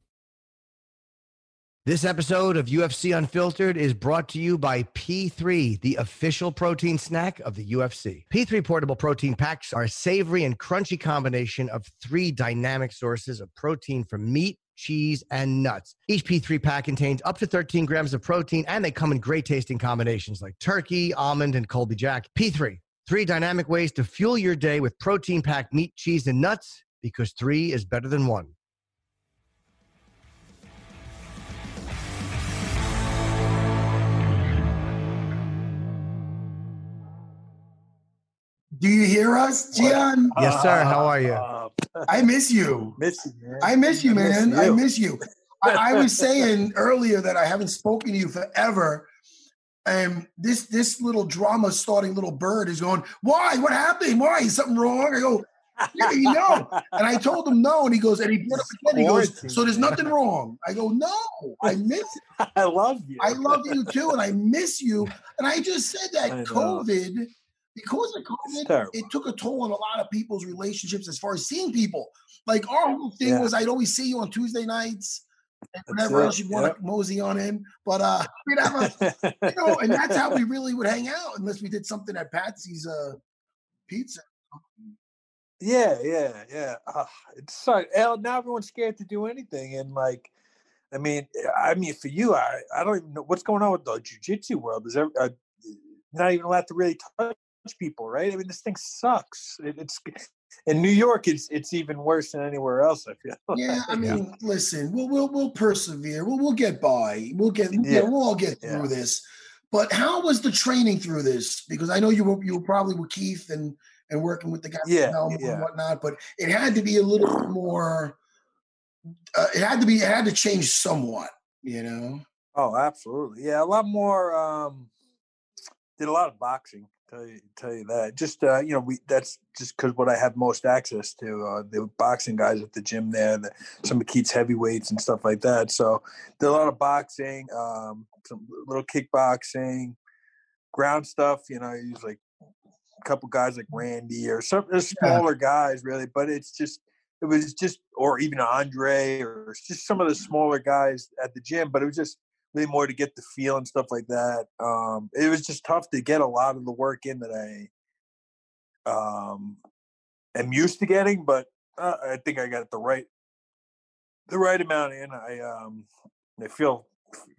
This episode of UFC Unfiltered is brought to you by P3, the official protein snack of the UFC. P3 portable protein packs are a savory and crunchy combination of three dynamic sources of protein from meat, cheese, and nuts. Each P3 pack contains up to 13 grams of protein, and they come in great tasting combinations like turkey, almond, and Colby Jack. P3, three dynamic ways to fuel your day with protein packed meat, cheese, and nuts because three is better than one. Do you hear us, Gian? Yes, sir. How are you? Uh, *laughs* I miss you. miss you, man. I miss you, man. I you. miss you. *laughs* I, I was saying earlier that I haven't spoken to you forever. And this this little drama starting little bird is going, Why? What happened? Why? Is something wrong? I go, Yeah, you know. And I told him no, and he goes, and he brought up *laughs* again. He goes, So there's nothing wrong. I go, No, I miss I love you. I love you too, and I miss you. And I just said I that know. COVID, because of COVID, it took a toll on a lot of people's relationships as far as seeing people. Like our whole thing Yeah. was I'd always see you on Tuesday nights and whatever else you'd want yep. to mosey on in. But uh *laughs* we'd have a you know, and that's how we really would hang out unless we did something at Patsy's uh pizza. Yeah, yeah, yeah. Uh, it's so now everyone's scared to do anything, and like, I mean, I mean, for you, I I don't even know what's going on with the jujitsu world. Is there uh, not even allowed to really touch people, right? I mean, this thing sucks. It, it's in New York. It's it's even worse than anywhere else. I feel. *laughs* Yeah, I mean, listen, we'll we'll we'll persevere. We'll we'll get by. We'll get yeah. Yeah. we'll all get Yeah. through this. But how was the training through this? Because I know you were you were probably with Keith and and working with the guys Yeah, yeah. and whatnot, but it had to be a little bit more. Uh, it had to be. It had to change somewhat. You know. Oh, absolutely. Yeah, a lot more. Um, did a lot of boxing. Tell you, tell you that. Just uh, you know, we that's just because what I have most access to. Uh, the boxing guys at the gym there, the, some of Keith's heavyweights and stuff like that. So did a lot of boxing, um, some little kickboxing, ground stuff. You know, use like a couple guys like Randy or some smaller guys, really. But it's just it was just, or even Andre, or just some of the smaller guys at the gym. But it was just really more to get the feel and stuff like that. Um, it was just tough to get a lot of the work in that I um, am used to getting, but uh, I think I got the right the right amount in. I um, I feel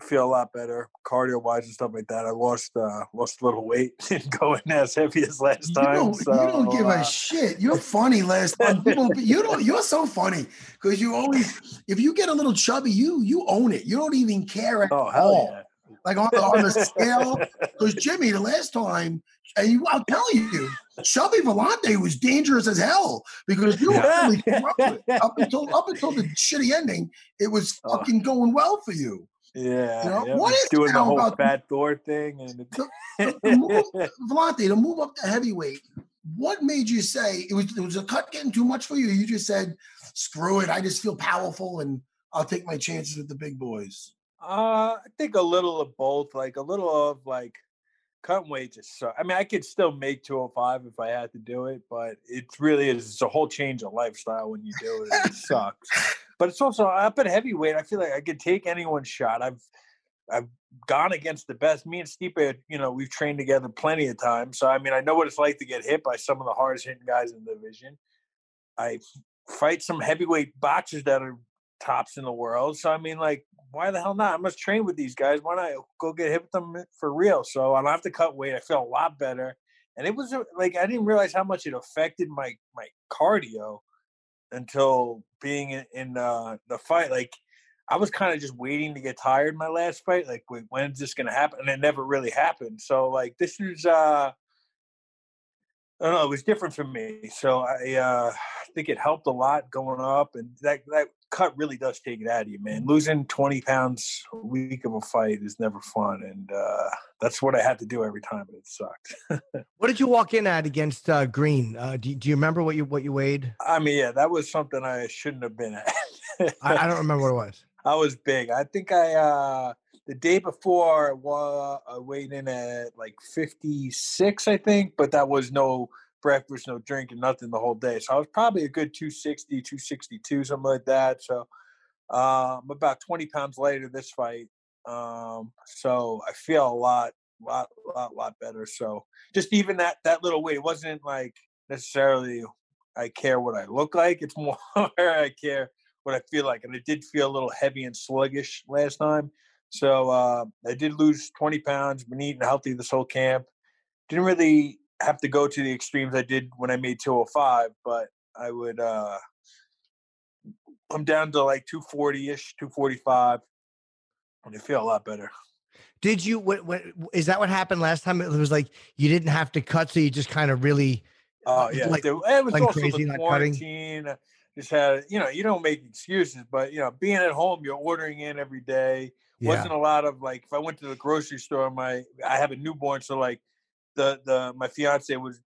feel a lot better cardio wise and stuff like that. I lost uh, lost a little weight *laughs* going as heavy as last You time. so, you don't give uh, a shit. You're funny last time. *laughs* People, you don't. You're so funny because you always, if you get a little chubby, you you own it. You don't even care at Oh hell all. yeah! Like on the, on the scale, *laughs* because Jimmy, the last time, and you, I'll tell you, Chubby Villante was dangerous as hell because you were really struggling. up until up until the shitty ending. It was Oh. fucking going well for you. Yeah, You know, yeah, what is doing the whole about- fat Thor thing and The- the *laughs* move- Villante to move up to heavyweight. What made you say it was? It was a cut getting too much for you. You just said, "Screw it! I just feel powerful and I'll take my chances with the big boys." Uh, I think a little of both. Like a little of like cutting weight just so. I mean, I could still make 205 if I had to do it, but it really is it's a whole change of lifestyle when you do it. It *laughs* sucks. But it's also up at heavyweight. I feel like I could take anyone's shot. I've I've gone against the best. Me and Stipe, you know, we've trained together plenty of times. So I mean, I know what it's like to get hit by some of the hardest hitting guys in the division. I fight some heavyweight boxers that are tops in the world. So I mean, like, why the hell not? I must train with these guys. Why not go get hit with them for real? So I don't have to cut weight. I feel a lot better. And it was like I didn't realize how much it affected my my cardio until being in, in uh, the fight. Like I was kind of just waiting to get tired my last fight. Like, wait, when's this gonna happen? And it never really happened. So like this is uh I don't know, it was different for me. So I uh I think it helped a lot going up and that that cut really does take it out of you, man. Losing twenty pounds a week of a fight is never fun and uh that's what I had to do every time and it sucked. *laughs* What did you walk in at against uh, Greene? Uh, do, do you remember what you what you weighed? I mean, yeah, that was something I shouldn't have been at. I, I don't remember what it was. *laughs* I was big. I think I uh the day before I weighed in at like 56, I think, but that was no breakfast, no drinking, nothing the whole day. So I was probably a good 260, 262, something like that. So um about 20 pounds later this fight. Um so I feel a lot, lot, lot, lot better. So just even that that little weight, it wasn't like necessarily I care what I look like. It's *laughs* more I care what I feel like. And it did feel a little heavy and sluggish last time. So uh, I did lose 20 pounds, been eating healthy this whole camp. Didn't really have to go to the extremes I did when I made 205, but I would, uh, I'm down to like 240 ish, 245. And I feel a lot better. Did you? What, what is that? What happened last time? It was like you didn't have to cut, so you just kind of really Oh yeah, Like- it was like also crazy, the not cutting? quarantine. uh, Just had you know you don't make excuses, but you know being at home, you're ordering in every day. Yeah. Wasn't a lot of like if I went to the grocery store, my I have a newborn, so like the the my fiance was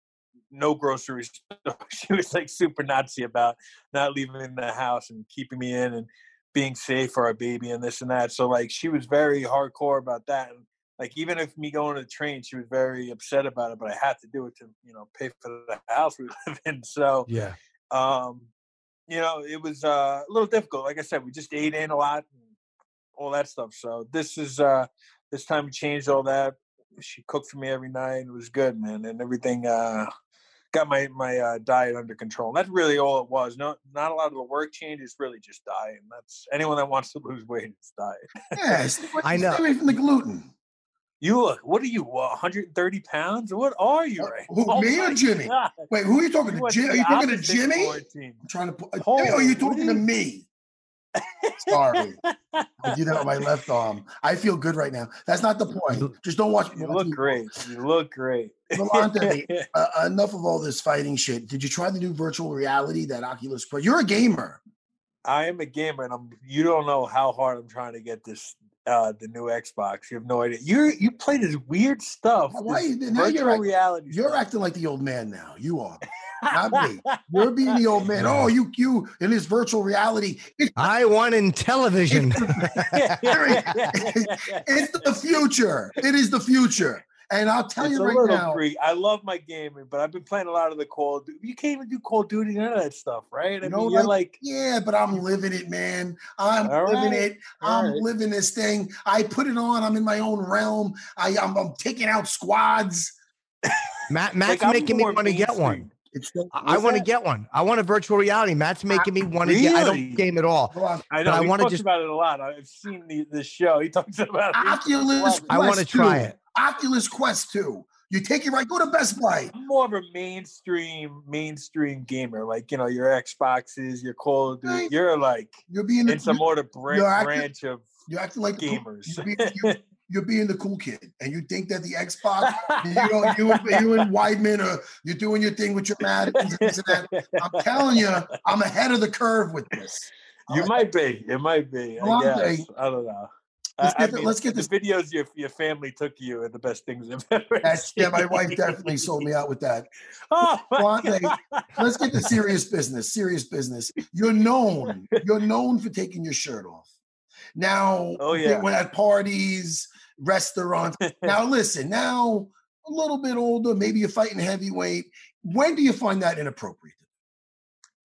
no grocery *laughs* store. She was like super Nazi about not leaving the house and keeping me in and being safe for our baby and this and that. So like she was very hardcore about that. And like even if me going to the train, she was very upset about it, but I had to do it to, you know, pay for the *laughs* house we live in. So Yeah. um, you know, it was uh, a little difficult. Like I said, we just ate in a lot and all that stuff. So this is uh this time we changed all that. She cooked for me every night and it was good, man. And everything uh got my my uh, diet under control. That's really all it was. No not a lot of the work change, it's really just diet. And that's anyone that wants to lose weight, it's diet. Yeah, *laughs* stay away- I know. Stay away from the gluten. You look, what are you, what, 130 pounds? What are you Uh, right? who, *laughs* me or Jimmy? God. Wait, who are you talking You to? went Jim, are you talking to Jimmy? I'm trying to put. Jimmy, are you talking are to me? Sorry, *laughs* I do that with my left arm. I feel good right now. That's not the point. Just don't watch. You look great. You look great. Villante, *laughs* uh, enough of all this fighting shit. Did you try the new virtual reality that Oculus Quest? You're a gamer. I am a gamer, and I'm. You don't know how hard I'm trying to get this. Uh, the new Xbox. You have no idea. You you play this weird stuff. Why this you- now you're virtual act- reality. You're stuff. acting like the old man now. You are. not me. *laughs* You're being the old man. Oh, you you in this virtual reality. *laughs* I won in television. *laughs* it's the future. It is the future. And I'll tell It's you a right now. freak. I love my gaming, but I've been playing a lot of the Call. of Duty. You can't even do Call of Duty, none of that stuff, right? I You know, mean, you're like, yeah, but I'm living it, man. I'm living right. it. I'm All right. living this thing. I put it on. I'm in my own realm. I, I'm, I'm taking out squads. Matt, Matt's like, making me want to get one. mainstream. It's so, I, I want to get one. I want a virtual reality. Matt's making me want to get. I don't game at all. Hold on. I But know. I wanna talks just- about it a lot. I've seen the, the show. He talks *laughs* about. Oculus Love it. I want to try it. Oculus Quest 2. You take it right. Go to Best Buy. I'm more of a mainstream mainstream gamer. Like you know, your Xboxes, your Call of Duty. Right. You're like You're being in some more the bran- you're acting- branch of you're acting like gamers. You're being, you're, *laughs* you're being the cool kid, and you think that the Xbox, *laughs* you know, you and, you and Weidman, or you're doing your thing with your Madden. This and that. I'm telling you, I'm ahead of the curve with this. You might be. It might be. I Villante. guess. I don't know. Let's I get the- mean, let's get the videos your your family took you are the best things I've *laughs* ever That's seen. yeah, my wife definitely sold me out with that. *laughs* Oh Let's get to serious business. Serious business. You're known. *laughs* You're known for taking your shirt off. Now, Oh, yeah. when at parties, restaurants. Now, listen. Now, a little bit older, maybe you're fighting heavyweight. When do you find that inappropriate?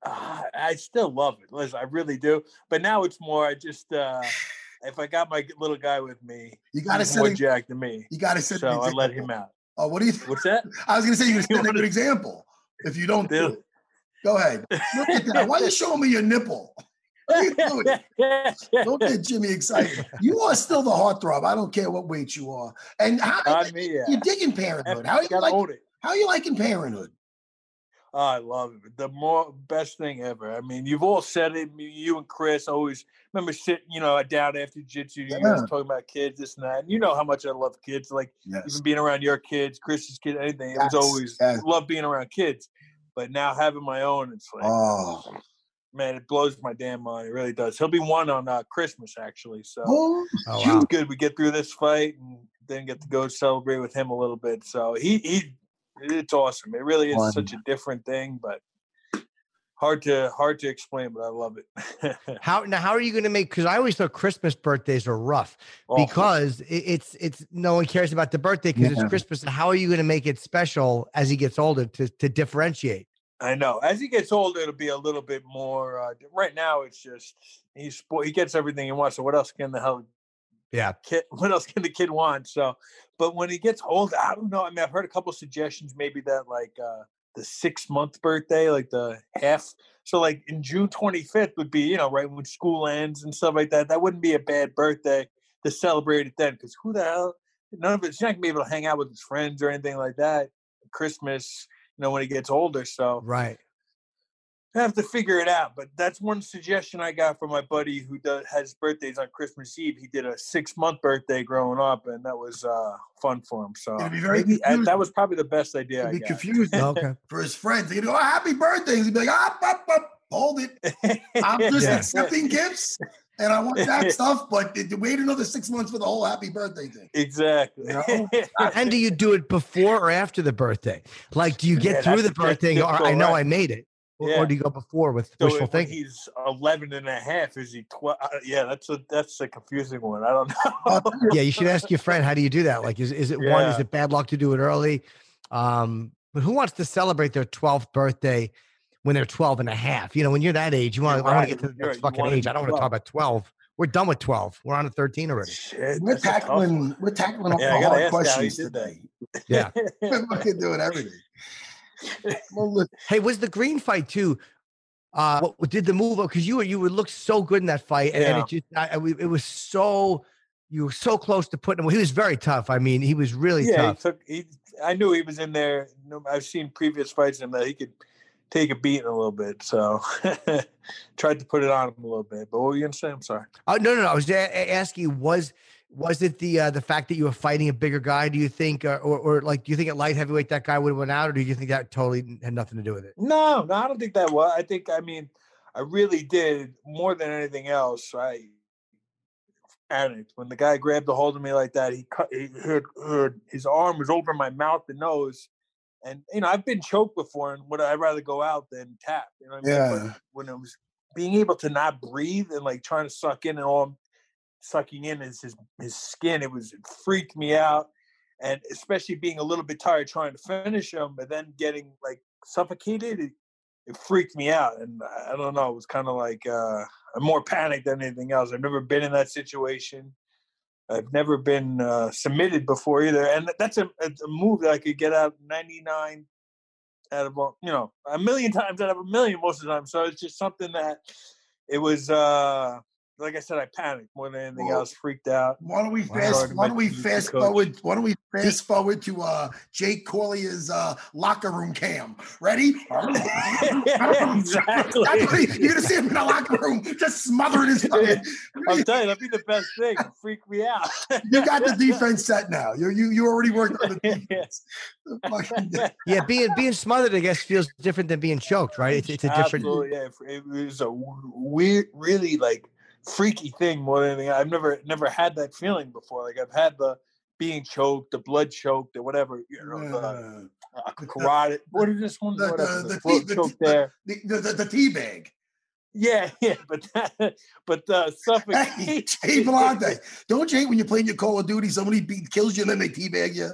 Ah, I still love it. Listen, I really do. But now it's more. I just uh *sighs* if I got my little guy with me, You gotta he's set more jacked than me. You got to set. So I let him out. Oh, what do you? Think? What's that? *laughs* I was going to say to *laughs* set a good example. If you don't do it, go ahead. Look at that. Why are you showing me your nipple? What are you doing? Don't get Jimmy excited. You are still the heartthrob. I don't care what weight you are. And how On me, yeah. you're digging parenthood. How you like? it. How are you liking parenthood? Oh, I love it. The more best thing ever. I mean, you've all said it. You and Chris always remember sitting, you know, down after jiu-jitsu. You guys talking about kids, this and that. And you know how much I love kids. Like Yes. even being around your kids, Chris's kid, anything. It Yes, was always yes. love being around kids. But now having my own, it's like, Oh, man, it blows my damn mind. It really does. He'll be one on uh, Christmas actually. So oh, Oh, wow. good. We get through this fight and then get to go celebrate with him a little bit. So he he, it's awesome. It really is Fun. such a different thing, but hard to hard to explain. But I love it. *laughs* How now? How are you going to make? Because I always thought Christmas birthdays are rough Awful. because it, it's it's no one cares about the birthday because Yeah. it's *laughs* Christmas. How are you going to make it special as he gets older to to differentiate? I know. As he gets older, it'll be a little bit more. Uh, right now, it's just he's he gets everything he wants. So what else can the hell Yeah, kid? *laughs* What else can the kid want? So, but when he gets old, I don't know. I mean, I've heard a couple suggestions. Maybe that like uh, the six month birthday, like the half. So like in June twenty fifth would be you know right when school ends and stuff like that. That wouldn't be a bad birthday to celebrate it then because who the hell? None of it. He's not gonna be able to hang out with his friends or anything like that. Christmas, you know, when he gets older. So right. I have to figure it out, but that's one suggestion I got from my buddy who does has birthdays on Christmas Eve. He did a six month birthday growing up, and that was uh, fun for him. So be very maybe, I, that was probably the best idea. I It'd be got. confusing *laughs* Okay. for his friends. He'd go, oh, happy birthday. He'd be like, ah, up, up, up, hold it. I'm just Yeah. accepting gifts and I want that *laughs* stuff, but th- wait another six months for the whole happy birthday thing. exactly. You *laughs* And do you do it before or after the birthday? Like, do you get Yeah, through the that's birthday? Or ah, I know right? I made it. Or, Yeah. or do you go before with So wishful thinking? he's 11 and a half, is he 12? Yeah, that's a that's a confusing one. I don't know. I'll tell you, Yeah, you should ask your friend. How do you do that? Like, is is it one? Is it bad luck to do it early? Um, but who wants to celebrate their twelfth birthday when they're 12 and a half? You know, when you're that age, you want You're I want to get to the You're next fucking age. I don't want to talk about 12. We're done with 12. We're on to 13 already. Shit, we're that's a tough tackling we're tackling all Yeah, the hard ask how he questions today. Yeah. *laughs* We're fucking doing everything. Hey, was the Greene fight too? Uh, what, did the move? Because you were you would look so good in that fight, and, and it just I, it was so you were so close to putting him. He was very tough. I mean, he was really yeah, tough. he took. He, I knew he was in there. I've seen previous fights in him that he could take a beating a little bit. So *laughs* tried to put it on him a little bit. But what were you gonna say? I'm sorry. Oh no, no, no. I was asking you was was it the uh, the fact that you were fighting a bigger guy? Do you think, uh, or or like, do you think at light heavyweight that guy would have went out, or do you think that totally had nothing to do with it? No, no, I don't think that was. I think, I mean, I really did more than anything else. I panicked when the guy grabbed a hold of me like that. He cut, he had, had- his arm was over my mouth and nose, and you know I've been choked before, and would I'd rather go out than tap. You know what I mean? But Yeah. when it was being able to not breathe and like trying to suck in and all sucking in is his his skin. It was it freaked me out, and especially being a little bit tired trying to finish him, but then getting like suffocated. It, it freaked me out, and I don't know. It was kind of like uh, I'm more panicked than anything else. I've never been in that situation. I've never been uh, submitted before either, and that's a, a move that I could get out 99 out of you know a million times out of a million most of the time. So it's just something that it was. uh like I said, I panicked more than anything Well, else. Freaked out. Why don't we Wow. fast? Why don't we jiu-jitsu fast coach. forward? Why don't we fast forward to uh, Jake Corley's uh, locker room cam? Ready? *laughs* exactly. That's what he- You're gonna see him in the locker room, just smothering his *laughs* fucking. I'm *laughs* telling you, that'd be the best thing. Freak me out. You got the defense set now. You you you already worked on the defense. Yeah, being being smothered, I guess, feels different than being choked, right? It's it's a different. Absolutely, yeah. It was a w- weird, really like freaky thing more than anything. I've never never had that feeling before. Like I've had the being choked, the blood choked, or whatever. You know, the Uh, uh, carotid. What is this one? the- Whatever. the- The, the tea- the choke there. the, the, the, tea bag. Yeah, *laughs* yeah, but that, but the *laughs* Hey, suffocation. *laughs* Jay Villante, don't you hate when you're playing your Call of Duty, somebody beat, kills you and then they teabag you?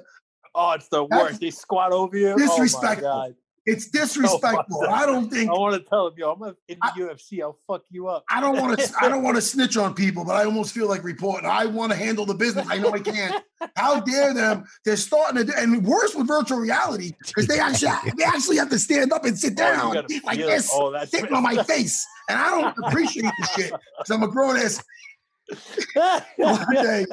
Oh, it's the That's worst. They squat over you. Oh my disrespectful. god. It's disrespectful. God. I don't think I want to tell him, yo, I'm a- in the I- UFC. I'll fuck you up. I don't want to. *laughs* I don't want to snitch on people, but I almost feel like reporting. I want to handle the business. I know I can't. How dare them? They're starting to, and worse with virtual reality because they actually *laughs* they actually have to stand up and sit Oh, down gotta like this, Oh, sitting on my *laughs* face, and I don't appreciate the shit because I'm a grown ass. *laughs* Monte,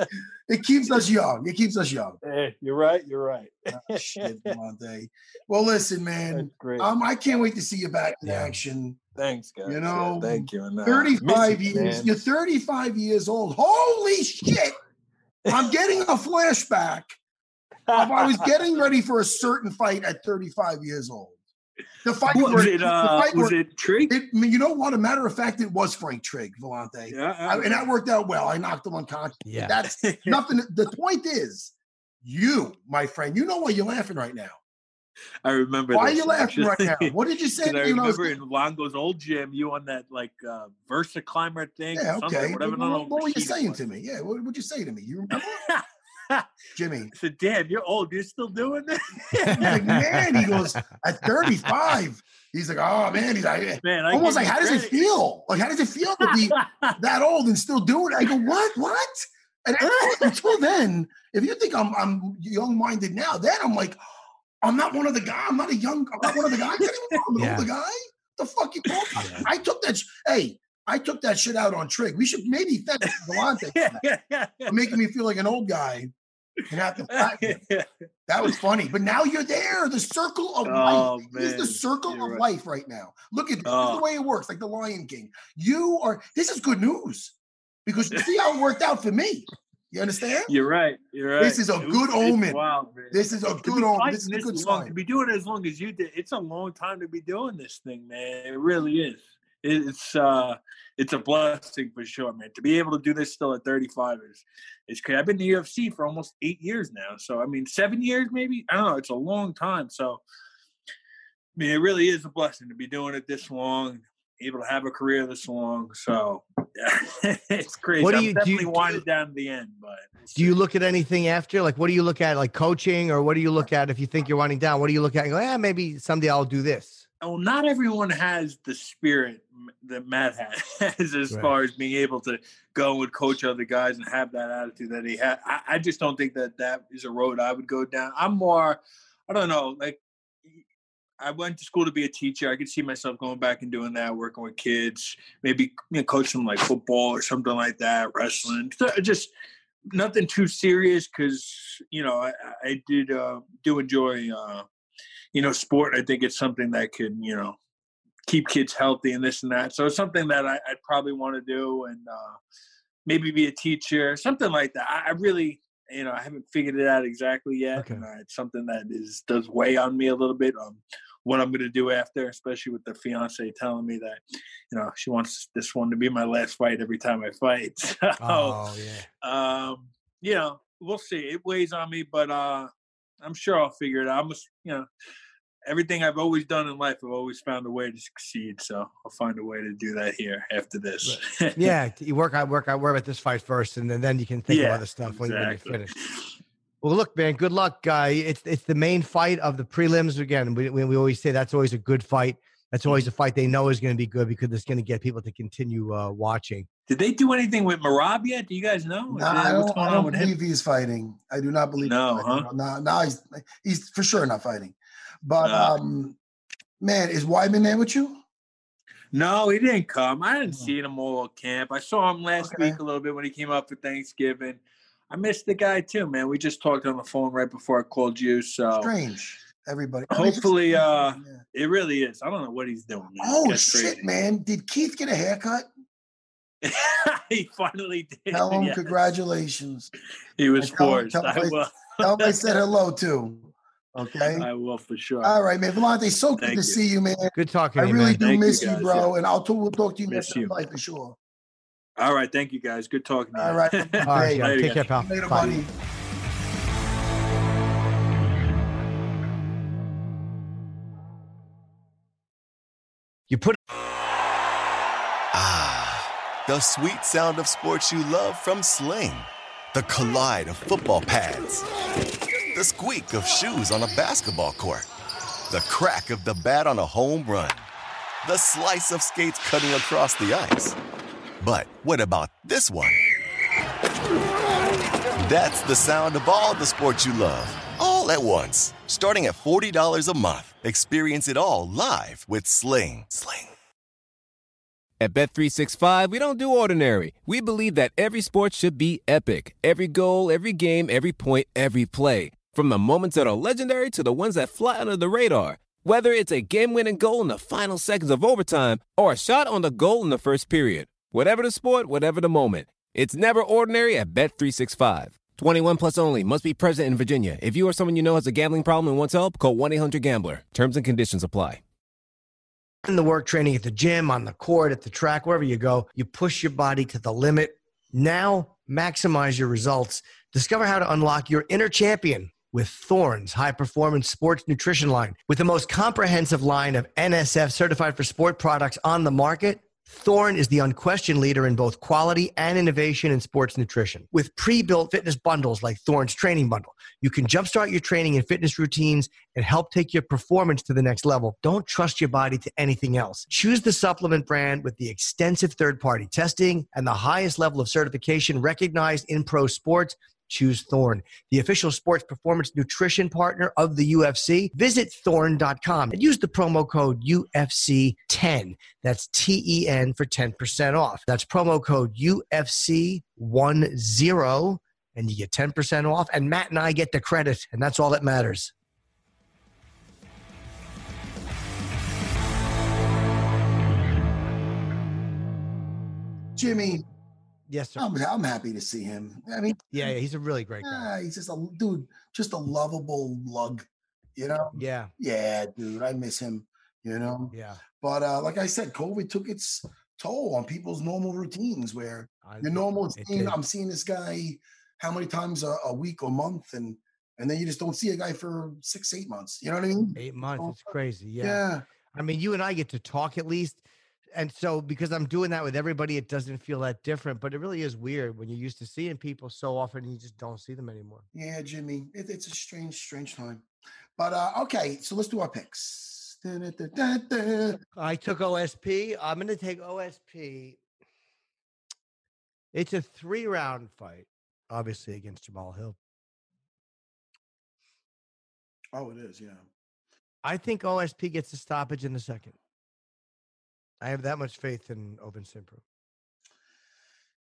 it keeps us young. It keeps us young. Hey, you're right. You're right. Oh, shit, *laughs* Monte. Well, listen, man. That's great. Um, I can't wait to see you back in Yeah. action. Thanks, guys. you Yeah, know, thank you. And, uh, 35 you, years. man. You're 35 years old. Holy shit. I'm getting a flashback of I was getting ready for a certain fight at 35 years old. The fight What, where- was it? the Uh, fight was where- it Trigg? it- you know what? A matter of fact, it was Frank Trigg, Villante. Yeah, I- and that worked out well. I knocked him unconscious. Yeah. That's *laughs* nothing. The point is, you, my friend, you know why you're laughing right now. I remember. Why are you laughing right now? What did you *laughs* say? to I me when I was- remember in Longo's old gym, you on that like uh, Versa climber thing. Yeah, or something, okay. Whatever. What, no, no, what, what were you saying was. to me? Yeah, what would you say to me? You remember, *laughs* I Jimmy? *laughs* said, "Damn, you're old. You're still doing this." Like, man, he goes at 35. He's like, oh man, he's like, Man, I almost like, how does it feel? Like, how does it feel to be *laughs* that old and still doing it? I go, what, what? And *laughs* until then, if you think I'm I'm young minded now, then I'm like, I'm not one of the guys. I'm not a young. I'm not one of the guys anymore. I'm an Yeah. older guy. The fuck you talking? about? I took that. sh- Hey, I took that shit out on Trigg. We should maybe thank Galante *laughs* for making me feel like an old guy. and have to *laughs* That was funny. But now you're there. The circle of Oh, life. This is the circle You're of right. life right now. Look at this. This is Oh. the way it works, like the Lion King. You are this is good news because you see how it worked out for me. You understand? You're right. You're right. This is a It good it's omen. wild, man. This is a To good omen. This is a good long, sign. to be doing it as long as you did, it's a long time to be doing this thing, man. It really is. It's uh, it's a blessing for sure, man. To be able to do this still at 35 is is crazy. I've been in the UFC for almost eight years now, so I mean, seven years maybe. I don't know. It's a long time, so I mean, it really is a blessing to be doing it this long, able to have a career this long. So *laughs* it's crazy. What do I'm you- do definitely you- winding down to the end, but Do you look at anything after? Like, what do you look at? Like coaching, or what do you look at if you think you're winding down? What do you look at? And go, yeah, maybe someday I'll do this. well, not everyone has the spirit that Matt has as Right. far as being able to go and coach other guys and have that attitude that he had. I, I just don't think that that is a road I would go down. I'm more, I don't know, like I went to school to be a teacher. I could see myself going back and doing that, working with kids, maybe you know, coach them like football or something like that, wrestling. So, Just nothing too serious because you know I, I did uh, do enjoy uh, you know sport. I think it's something that could you know keep kids healthy and this and that. So it's something that I, I'd probably want to do and uh, maybe be a teacher, something like that. I, I really you know I haven't figured it out exactly yet. Okay. And, uh, it's something that is does weigh on me a little bit. Um, what I'm going to do after, especially with the fiance telling me that, you know, she wants this one to be my last fight every time I fight. *laughs* So, Oh yeah. um, you know, we'll see. It weighs on me, but uh, I'm sure I'll figure it out. I'm, just, you know, everything I've always done in life, I've always found a way to succeed. So I'll find a way to do that here after this. Yeah, you work out, work out, work at this fight first, and then, then you can think of Yeah, other stuff when, when you're exactly. finished. Well, look, man, good luck, guy. It's it's the main fight of the prelims. Again, we, we we always say that's always a good fight. That's always a fight they know is going to be good because it's going to get people to continue uh, watching. Did they do anything with Merab yet? Do you guys know? No, there- I what's don't, going I on don't with him? believe he's fighting. I do not believe. No, he's huh? No, no, he's he's for sure not fighting. But No. um, man, is Weidman there with you? No, he didn't come. I didn't Oh. see him all camp. I saw him last Okay. week a little bit when he came up for Thanksgiving. I missed the guy too, man. We just talked on the phone right before I called you. So Strange. Everybody. I mean, hopefully, uh, yeah. it really is. I don't know what he's doing. Man. Oh That's shit, crazy. man! Did Keith get a haircut? *laughs* he finally did. Tell him yes. congratulations. He was And tell him- forced. tell him I I- will. Tell him I said *laughs* hello too. Okay. I will for sure. All right, man. Villante, so good Thank to you. see you, man. Good talking I to you, really man. do Thank miss you, guys, bro. And I'll talk, we'll talk to you Miss next you. time for sure. All right, thank you guys. Good talking to you. *laughs* All right. All right, later, take care, pal. Later, Bye. buddy. You put Ah, the sweet sound of sports you love from Sling. The collide of football pads. The squeak of shoes on a basketball court. The crack of the bat on a home run. The slice of skates cutting across the ice. But what about this one? That's the sound of all the sports you love, all at once. Starting at $40 a month, experience it all live with Sling. Sling. At Bet365, we don't do ordinary. We believe that every sport should be epic. Every goal, every game, every point, every play. From the moments that are legendary to the ones that fly under the radar. Whether it's a game-winning goal in the final seconds of overtime or a shot on the goal in the first period. Whatever the sport, whatever the moment. It's never ordinary at Bet365. 21 plus only. Must be present in Virginia. If you or someone you know has a gambling problem and wants help, call 1-800-GAMBLER. Terms and conditions apply. in the work training at the gym, on the court, at the track, wherever you go, you push your body to the limit. Now, maximize your results. Discover how to unlock your inner champion with Thorne's high performance sports nutrition line. With the most comprehensive line of NSF certified for sport products on the market, Thorne is the unquestioned leader in both quality and innovation in sports nutrition. With pre built fitness bundles like Thorne's Training Bundle, you can jumpstart your training and fitness routines and help take your performance to the next level. Don't trust your body to anything else. Choose the supplement brand with the extensive third party testing and the highest level of certification recognized in pro sports. Choose Thorne, the official sports performance nutrition partner of the UFC. Visit thorne.com and use the promo code UFC10. That's T E N for 10% off. That's promo code UFC10 and you get 10% off. And Matt and I get the credit, and that's all that matters. Jimmy, Yes, sir. I'm, I'm happy to see him. I mean, yeah, yeah, he's a really great guy. ah, he's just a dude, just a lovable lug, you know? Yeah, Yeah, dude, I miss him, you know? yeah. But uh, like I said, COVID took its toll on people's normal routines where I- your normal routine. I'm seeing this guy how many times a, a week or month and and then you just don't see a guy for six, eight months. You know what I mean? Eight months. Oh, It's crazy. Yeah. Yeah. I mean, you and I get to talk at least. And so, because I'm doing that with everybody, it doesn't feel that different. But it really is weird when you're used to seeing people so often, you just don't see them anymore. Yeah, Jimmy. It, it's a strange, strange time. But uh, okay, so let's do our picks. Da-da-da-da-da. I took OSP. I'm going to take OSP. It's a three round fight, obviously, against Jamal Hill. Oh, it is, yeah. I think OSP gets a stoppage in the second. I have that much faith in Ovince Saint Preux.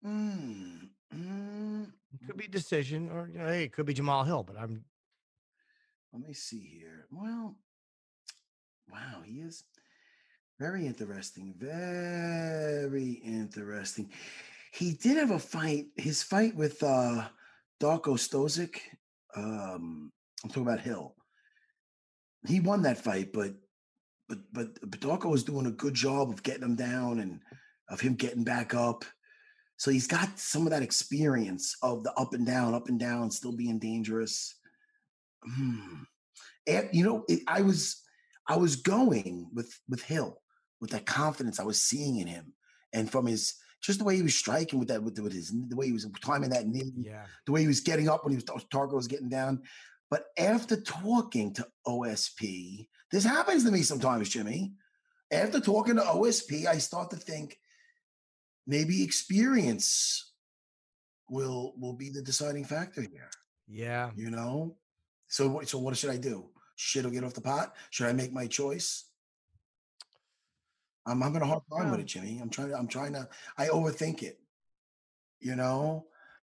Mm, mm, could be decision, or you know, hey, it could be Jamal Hill. But I'm let me see here. Well, wow, he is very interesting. Very interesting. He did have a fight. His fight with uh Darko Stosic. Um, I'm talking about Hill. He won that fight, but but but but Darko was doing a good job of getting him down and of him getting back up. So he's got some of that experience of the up and down, up and down, still being dangerous. Hmm. And, you know, it, I was I was going with with Hill with that confidence I was seeing in him, and from his just the way he was striking with that with, with his the way he was timing that knee, yeah. the way he was getting up when he was Darko was getting down. But after talking to OSP, this happens to me sometimes, Jimmy. After talking to OSP, I start to think maybe experience will will be the deciding factor here. Yeah. You know. So what? So what should I do? Shit or get off the pot? Should I make my choice? I'm having a hard time with it, Jimmy. I'm trying to. I'm trying to. I overthink it. You know.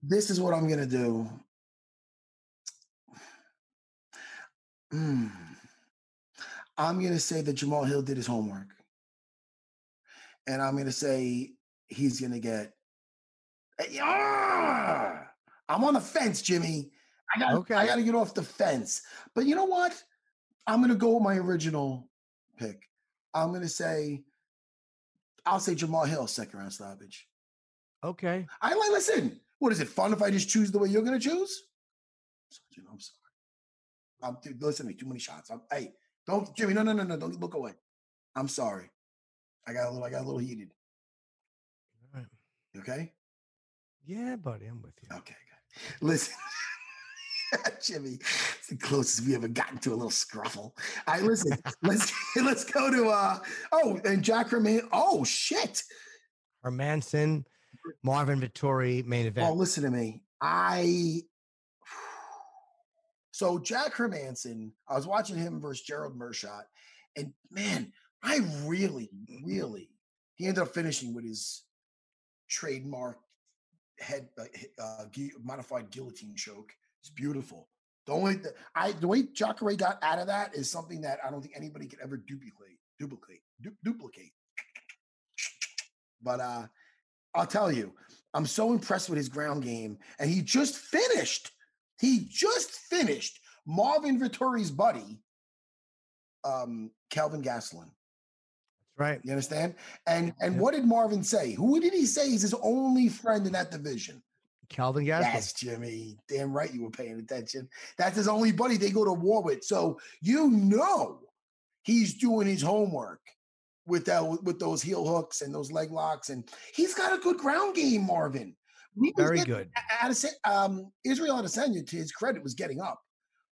This is what I'm gonna do. Hmm. I'm gonna say that Jamal Hill did his homework, and I'm gonna say he's gonna get. Yeah, I'm on the fence, Jimmy. I got. Okay. I got to get off the fence. But you know what? I'm gonna go with my original pick. I'm gonna say. I'll say Jamal Hill second round stoppage. Okay. I like. Listen, what is it? Fun if I just choose the way you're gonna choose? Sergeant, I'm sorry. I'm dude, listen to me. Too many shots. I'm, hey, don't Jimmy. No, no, no, no. Don't look away. I'm sorry. I got a little. I got a little heated. All right. You okay? Yeah, buddy, I'm with you. Okay. Good. Listen, *laughs* Jimmy. It's the closest we ever gotten to a little scruffle. I listen. *laughs* let's *laughs* let's go to uh oh and Jack Remain. Oh shit. Hermansson, Marvin Vettori, main event. Oh, listen to me. I so Jack Hermansson, I was watching him versus Gerald Meerschaert, and man, I really, really, he ended up finishing with his trademark head uh, uh, modified guillotine choke. It's beautiful. The only th- I the way Jacare got out of that is something that I don't think anybody could ever duplicate, duplicate, du- duplicate. But uh, I'll tell you, I'm so impressed with his ground game, and he just finished. He just finished Marvin Vettori's buddy, um, Kelvin Gastelum. That's right. You understand? And and what did Marvin say? Who did he say is his only friend in that division? Kelvin Gastelum. That's Jimmy. Damn right you were paying attention. That's his only buddy they go to war with. So you know he's doing his homework with that with those heel hooks and those leg locks, and he's got a good ground game, Marvin. Very getting- good. Adesanya, um, Israel Adesanya, to his credit, was getting up,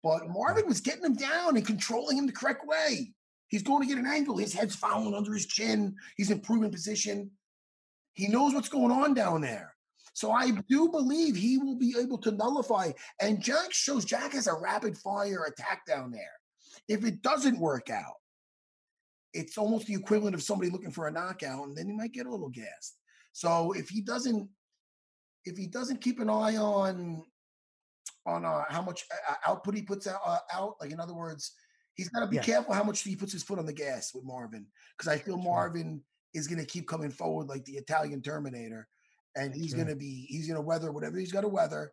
but Marvin was getting him down and controlling him the correct way. He's going to get an angle. His head's following under his chin. He's improving position. He knows what's going on down there. So I do believe he will be able to nullify. And Jack shows Jack has a rapid fire attack down there. If it doesn't work out, it's almost the equivalent of somebody looking for a knockout, and then he might get a little gassed. So if he doesn't, if he doesn't keep an eye on on uh, how much uh, output he puts out, uh, out. Like in other words, he's got to be careful how much he puts his foot on the gas with Marvin because I feel That's right. Marvin is going to keep coming forward like the Italian Terminator, and he's going to be he's going to weather whatever he's got to weather.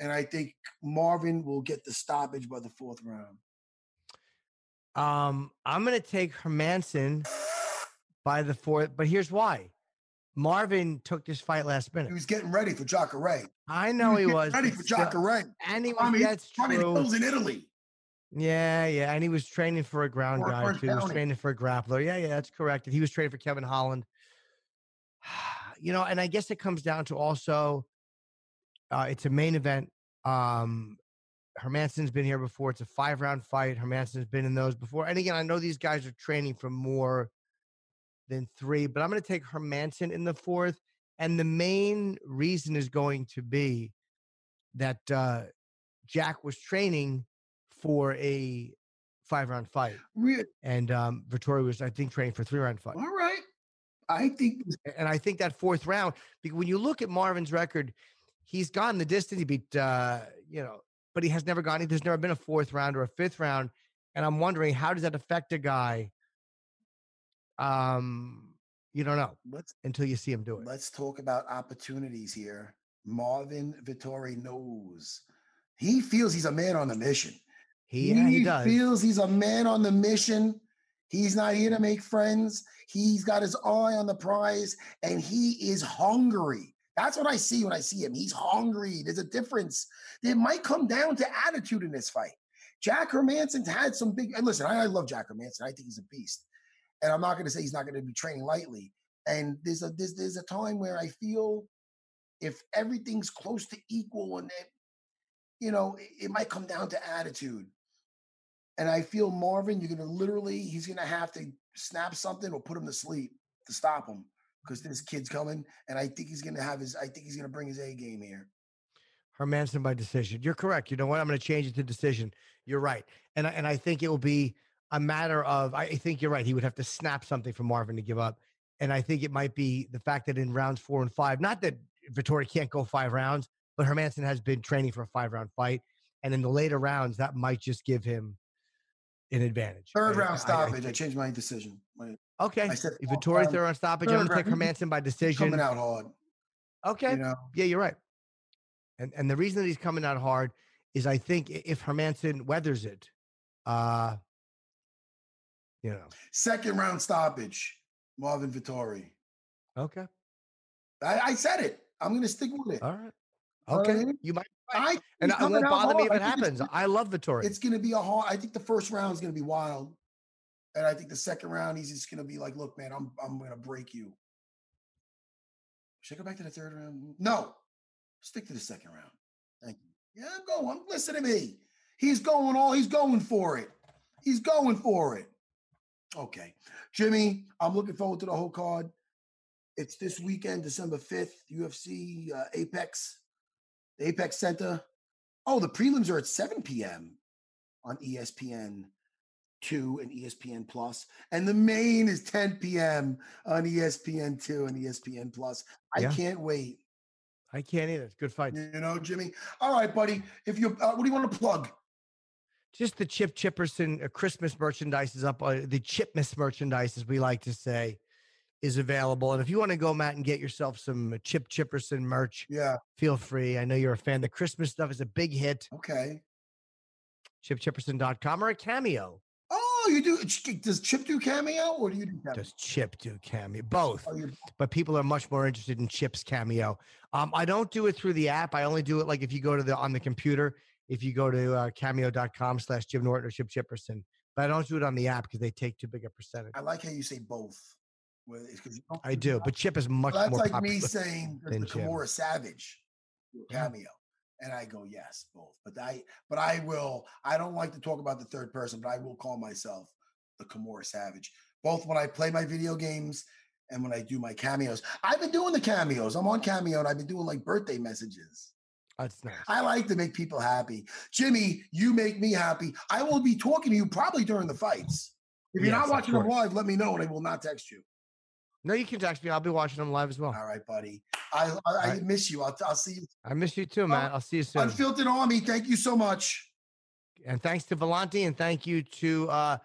And I think Marvin will get the stoppage by the fourth round. Um, I'm going to take Hermansson by the fourth, but here's why. Marvin took this fight last minute. He was getting ready for Jacare. I know he getting was ready for Jacare. and he was. I mean, that's true. hills in Italy. Yeah, yeah, and he was training for a ground Or guy Orange too. He was training for a grappler. Yeah, yeah, that's correct. And he was training for Kevin Holland. *sighs* You know, and I guess it comes down to also, uh, it's a main event. Um, Hermansson's been here before. It's a five round fight. Hermansson's been in those before. And again, I know these guys are training for more than three, but I'm going to take Hermansson in the fourth. And the main reason is going to be that uh, Jack was training for a five round fight. Re- And um, Vettori was, I think, training for a three round fight. All right. I think And I think that fourth round, because when you look at Marvin's record, he's gone the distance. He beat, uh, you know, but he has never gone. There's never been a fourth round or a fifth round. And I'm wondering, how does that affect a guy? Um, you don't know let's until you see him do it. let's talk about opportunities here. Marvin Vettori knows. He feels he's a man on the mission. He, yeah, he does. feels he's a man on the mission. He's not here to make friends. He's got his eye on the prize and he is hungry. That's what I see when I see him. He's hungry. There's a difference. It might come down to attitude in this fight. Jack Hermansson's had some big, and listen, I, I love Jack Hermansson. I think he's a beast. And I'm not going to say he's not going to be training lightly. And there's a there's, there's a time where I feel if everything's close to equal and it, you know, it, it might come down to attitude. And I feel Marvin, you're gonna literally, he's gonna have to snap something or put him to sleep to stop him because this kid's coming, and I think he's gonna have his, I think he's gonna bring his A game here. Hermansson by decision. You're correct. You know what? I'm going to change it to decision. You're right, and I, and I think it will be a matter of. I I think you're right. He would have to snap something for Marvin to give up, and I think it might be the fact that in rounds four and five, not that Vettori can't go five rounds, but Hermansson has been training for a five round fight, and in the later rounds, that might just give him an advantage. Third I- I- I round stoppage. I, changed my decision. My- okay, I said Vettori third round stoppage, I'm going to take. Hermansson by decision. coming out hard. Okay. You know, Yeah, you're right. And and the reason that he's coming out hard is I think if Hermansson weathers it, uh, you know, second round stoppage. Marvin Vettori. okay, I, I said it. I'm gonna stick with it. all right, know what I okay, mean? you might, I and it won't bother me if it I happens. I love Vettori. it's going to be a hard. I think the first round is going to be wild, and I think the second round he's just going to be like, "Look, man, I'm I'm going to break you." Should I go back to the third round? No, stick to the second round. Thank you. Yeah, I'm going. Listen to me. He's going all. He's going for it. He's going for it. Okay, Jimmy. I'm looking forward to the whole card. It's this weekend, December 5th, UFC uh, Apex, the Apex Center. Oh, the prelims are at 7 p.m. on ESPN 2 and ESPN Plus, and the main is 10 p.m. on ESPN 2 and ESPN Plus. I Yeah. can't wait. I can't either. Good fight. You know, Jimmy. All right, buddy. If you, uh, what do you want to plug? Just the Chip Chipperson uh, Christmas merchandise is up. Uh, the Chipmas merchandise, as we like to say, is available. And if you want to go, Matt, and get yourself some Chip Chipperson merch, Yeah. feel free. I know you're a fan. The Christmas stuff is a big hit. Okay. ChipChipperson.com or a cameo. Oh, you do? Does Chip do cameo or do you do cameo? Does Chip do cameo? Both. Oh, you but people are much more interested in Chip's cameo. Um, I don't do it through the app. I only do it like if you go to the on the computer. If you go to uh, cameo.com slash Jim Norton or Chip Chipperson, but I don't do it on the app because they take too big a percentage. I like how you say both. Well, you I do, but Chip is much Well, that's more like me saying the. Kimura Savage cameo. And I go, yes, both. But I but I will, I don't like to talk about the third person, but I will call myself the Kimura Savage. Both when I play my video games and when I do my cameos. I've been doing the cameos. I'm on cameo and I've been doing like birthday messages. That's nice. I like to make people happy. Jimmy, you make me happy. I will be talking to you probably during the fights. If you're Yes, not watching them live, let me know and I will not text you. No, you can text me. I'll be watching them live as well. All right, buddy. I I, I right. miss you. I'll, I'll see you. I miss you too, man. I'll see you soon. Unfiltered Army. Thank you so much. And thanks to Villante and thank you to uh,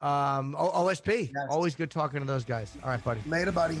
um, O- OSP. Yes. Always good talking to those guys. All right, buddy. Later, buddy.